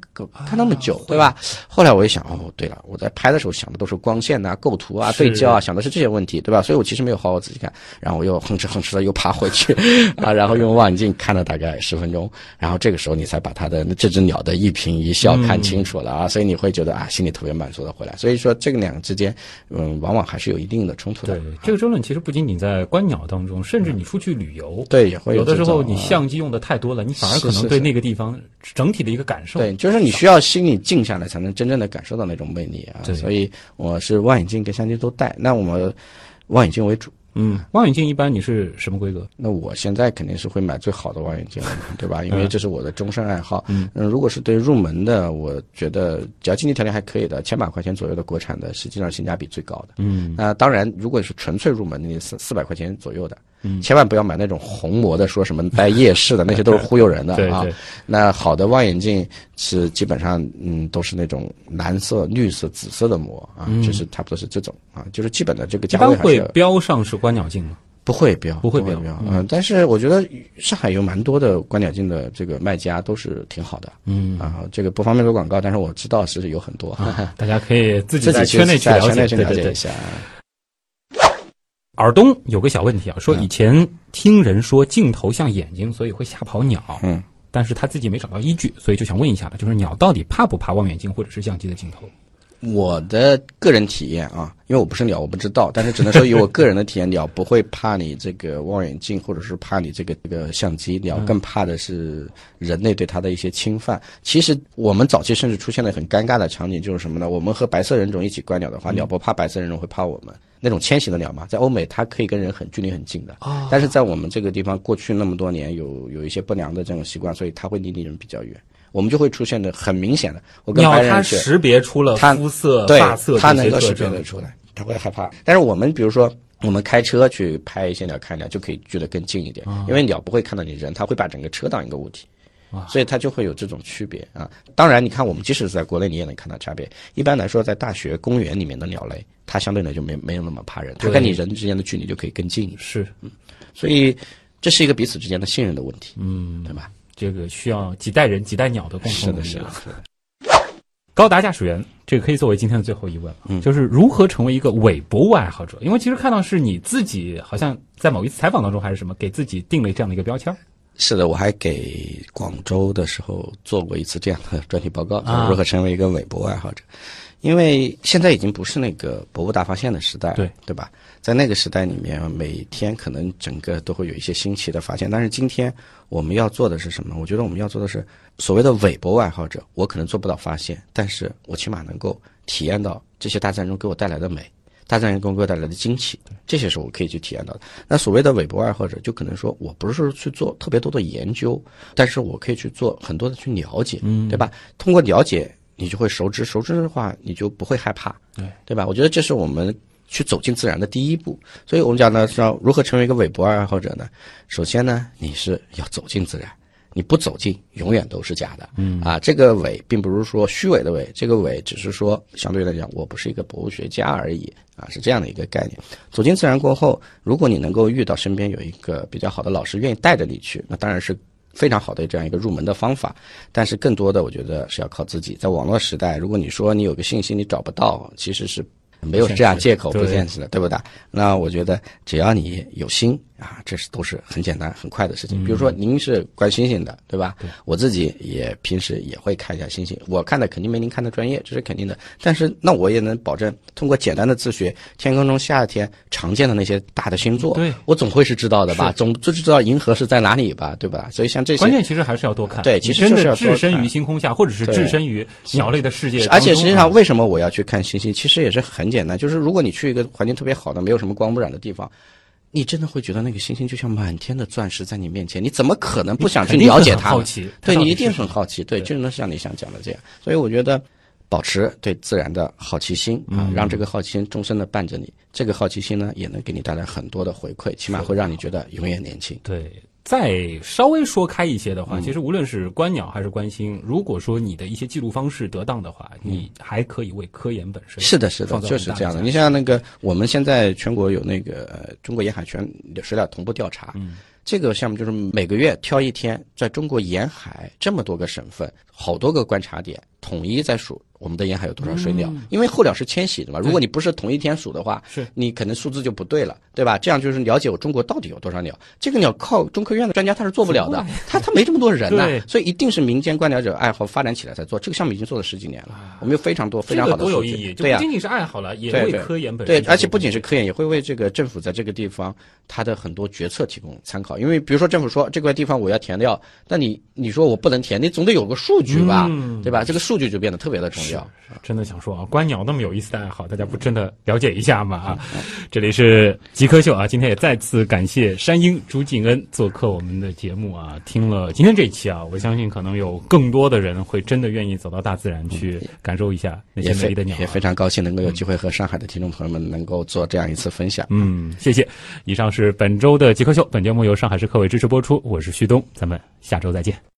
Speaker 1: 看那么久，对吧？后来我一想，哦，对了，我在拍的时候想的都是光线呐、构图啊、对焦啊，想的是这些问题，对吧？所以我其实没有好好仔细看，然后我又哼哧哼哧的又爬回去 啊，然后用望远镜看了大概十分钟，然后这个时候你才把它的这只鸟的一颦一笑看清楚了啊，所以你会觉得啊，心里特别满足的回来。所以说这个两个之间，嗯，往往还是有一定的冲突的
Speaker 2: 对。，这个争论其实不仅仅在观鸟当中，甚至你出去旅游，
Speaker 1: 对，也会
Speaker 2: 有的时候你相机用的太多了，你反而可能对那个地方整体的一个感受。
Speaker 1: 对，就是你需要心里静下来，才能真正的感受到那种魅力啊
Speaker 2: 对。
Speaker 1: 所以我是望远镜跟相机都带，那我们望远镜为主。
Speaker 2: 嗯，望远镜一般你是什么规格？
Speaker 1: 那我现在肯定是会买最好的望远镜了，对吧？因为
Speaker 2: 嗯
Speaker 1: 这是我的终身爱好。
Speaker 2: 嗯
Speaker 1: 如果是对入门的，我觉得只要经济条件还可以的，千把块钱左右的国产的，实际上性价比最高的。
Speaker 2: 嗯
Speaker 1: 那当然，如果是纯粹入门，你四四百块钱左右的，
Speaker 2: 嗯
Speaker 1: 千万不要买那种红膜的，说什么带夜视的，那些都是忽悠人的 啊。那好的望远镜是基本上嗯都是那种蓝色、绿色、紫色的膜啊，
Speaker 2: 嗯
Speaker 1: 就是差不多是这种啊，就是基本的这个
Speaker 2: 一般会
Speaker 1: 价位还是
Speaker 2: 标上是观鸟镜吗？
Speaker 1: 不会标，
Speaker 2: 不会标
Speaker 1: 标，
Speaker 2: 嗯
Speaker 1: 嗯，但是我觉得上海有蛮多的观鸟镜的这个卖家都是挺好的
Speaker 2: 嗯
Speaker 1: 啊，这个不方便做广告，但是我知道是有很多，
Speaker 2: 啊，大家可以自己在圈内去了解。
Speaker 1: 了解一下。
Speaker 2: 耳东有个小问题啊，说
Speaker 1: 嗯
Speaker 2: 以前听人说镜头像眼睛，所以会吓跑鸟，
Speaker 1: 嗯，
Speaker 2: 但是他自己没找到依据，所以就想问一下了，就是鸟到底怕不怕望远镜或者是相机的镜头？
Speaker 1: 我的个人体验啊，因为我不是鸟，我不知道，但是只能说以我个人的体验，鸟不会怕你这个望远镜，或者是怕你这个这个相机，鸟更怕的是人类对它的一些侵犯。其实我们早期甚至出现了很尴尬的场景，就是什么呢？我们和白色人种一起观鸟的话，鸟不怕白色人种会怕我们。那种迁徙的鸟嘛，在欧美它可以跟人很距离很近的，
Speaker 2: 啊
Speaker 1: 但是在我们这个地方，过去那么多年有有一些不良的这种习惯，所以它会离你人比较远，我们就会出现的很明显的。我跟白人去
Speaker 2: 识别出了
Speaker 1: 它
Speaker 2: 肤色、
Speaker 1: 对
Speaker 2: 发色，
Speaker 1: 它能够识别得出来，它会害怕。但是我们比如说，我们开车去拍一些鸟看鸟，就可以距得更近一点，因为鸟不会看到你人，它会把整个车当一个物体。
Speaker 2: 啊
Speaker 1: 所以它就会有这种区别啊。当然，你看我们即使是在国内，你也能看到差别。一般来说，在大学、公园里面的鸟类，它相对来就没没有那么怕人，它跟你人之间的距离就可以更近。
Speaker 2: 是，
Speaker 1: 所以这是一个彼此之间的信任的问题，
Speaker 2: 嗯，
Speaker 1: 对吧？
Speaker 2: 这个需要几代人、几代鸟的共，同努力啊
Speaker 1: 是的。，是的。
Speaker 2: 高达驾驶员，这个可以作为今天的最后一问了，
Speaker 1: 嗯
Speaker 2: 就是如何成为一个伪博物爱好者？因为其实看到是你自己，好像在某一次采访当中还是什么，给自己定了这样的一个标签。
Speaker 1: 是的，我还给广州的时候做过一次这样的专题报告，
Speaker 2: 啊
Speaker 1: 如何成为一个伪博物爱好者。因为现在已经不是那个博物大发现的时代，
Speaker 2: 对
Speaker 1: 对吧？在那个时代里面，每天可能整个都会有一些新奇的发现。但是今天我们要做的是什么？我觉得我们要做的是所谓的韦博物爱好者。我可能做不到发现，但是我起码能够体验到这些大自然中给我带来的美，大自然中给我带来的惊奇，这些是我可以去体验到的。那所谓的韦博爱好者，就可能说我不是说去做特别多的研究，但是我可以去做很多的去了解，
Speaker 2: 嗯
Speaker 1: 对吧？通过了解，你就会熟知，熟知的话，你就不会害怕，
Speaker 2: 对
Speaker 1: 对吧？我觉得这是我们去走进自然的第一步。所以我们讲呢，是要如何成为一个韦伯爱好者呢？首先呢，你是要走进自然。你不走进，永远都是假的。嗯啊，这个伪并不是说虚伪的伪，这个伪只是说相对来讲，我不是一个博物学家而已啊，是这样的一个概念。走进自然过后，如果你能够遇到身边有一个比较好的老师，愿意带着你去，那当然是非常好的这样一个入门的方法。但是更多的，我觉得是要靠自己。在网络时代，如果你说你有个信息你找不到，其实是没有这样借口
Speaker 2: 不现实
Speaker 1: 的，对不对？那我觉得只要你有心啊，这是都是很简单很快的事情。比如说您是观星星的，对吧？我自己也平时也会看一下星星，我看的肯定没您看的专业，这是肯定的。但是那我也能保证，通过简单的自学，天空中夏天常见的那些大的星座，
Speaker 2: 对
Speaker 1: 我总会是知道的吧？总就知道银河是在哪里吧，对吧？所以像这些
Speaker 2: 关键其实还是要多看。
Speaker 1: 对其实就是要多
Speaker 2: 的置身于星空下，或者是置身于鸟类的世界，
Speaker 1: 而且实际上，
Speaker 2: 啊
Speaker 1: 为什么我要去看星星？其实也是很简单，就是如果你去一个环境特别好的、没有什么光污染的地方，你真的会觉得那个星星就像满天的钻石在你面前，你怎么可能不想去了解它
Speaker 2: 好奇
Speaker 1: 对你一定很好奇，对，
Speaker 2: 对
Speaker 1: 就能像你想讲的这样。所以我觉得，保持对自然的好奇心啊，
Speaker 2: 嗯
Speaker 1: 让这个好奇心终身的伴着你。这个好奇心呢，也能给你带来很多的回馈，起码会让你觉得永远年轻。
Speaker 2: 对，再稍微说开一些的
Speaker 1: 嗯。
Speaker 2: 话，其实无论是观鸟还是观星，如果说你的一些记录方式得当的话，你还可以为科研本身
Speaker 1: 是的，是的就是这样的。你像那个，我们现在全国有那个呃中国沿海全水鸟同步调查，
Speaker 2: 嗯，
Speaker 1: 这个项目就是每个月挑一天，在中国沿海这么多个省份，好多个观察点，统一在数我们的沿海有多少水鸟。因为候鸟是迁徙的嘛，如果你不是同一天数的话，
Speaker 2: 是
Speaker 1: 你可能数字就不对了，对吧？这样就是了解我中国到底有多少鸟。这个鸟靠中科院的专家他是做不了的，他他没这么多人呐、
Speaker 2: 对
Speaker 1: 所以一定是民间观鸟者爱好发展起来才做。这个项目已经做了十几年了，我们有非常多非常好的数据。对呀、
Speaker 2: 不仅仅是爱好了，也为
Speaker 1: 对对
Speaker 2: 科研本身
Speaker 1: 对，而且不仅是科研，也会为这个政府在这个地方它的很多决策提供参考。因为比如说政府说这块地方我要填掉，那你你说我不能填，你总得有个数据吧，
Speaker 2: 嗯
Speaker 1: 对吧？这个数据就变得特别的重要。
Speaker 2: 真的想说啊，观鸟那么有意思的爱好，大家不真的了解一下吗？啊，这里是极客秀啊，今天也再次感谢山鹰朱敬恩做客我们的节目啊。听了今天这一期啊，我相信可能有更多的人会真的愿意走到大自然去感受一下那些美丽的鸟啊。
Speaker 1: 也非常高兴能够有机会和上海的听众朋友们能够做这样一次分享。
Speaker 2: 嗯，谢谢。以上是本周的极客秀，本节目由上海市科委支持播出，我是旭东，咱们下周再见。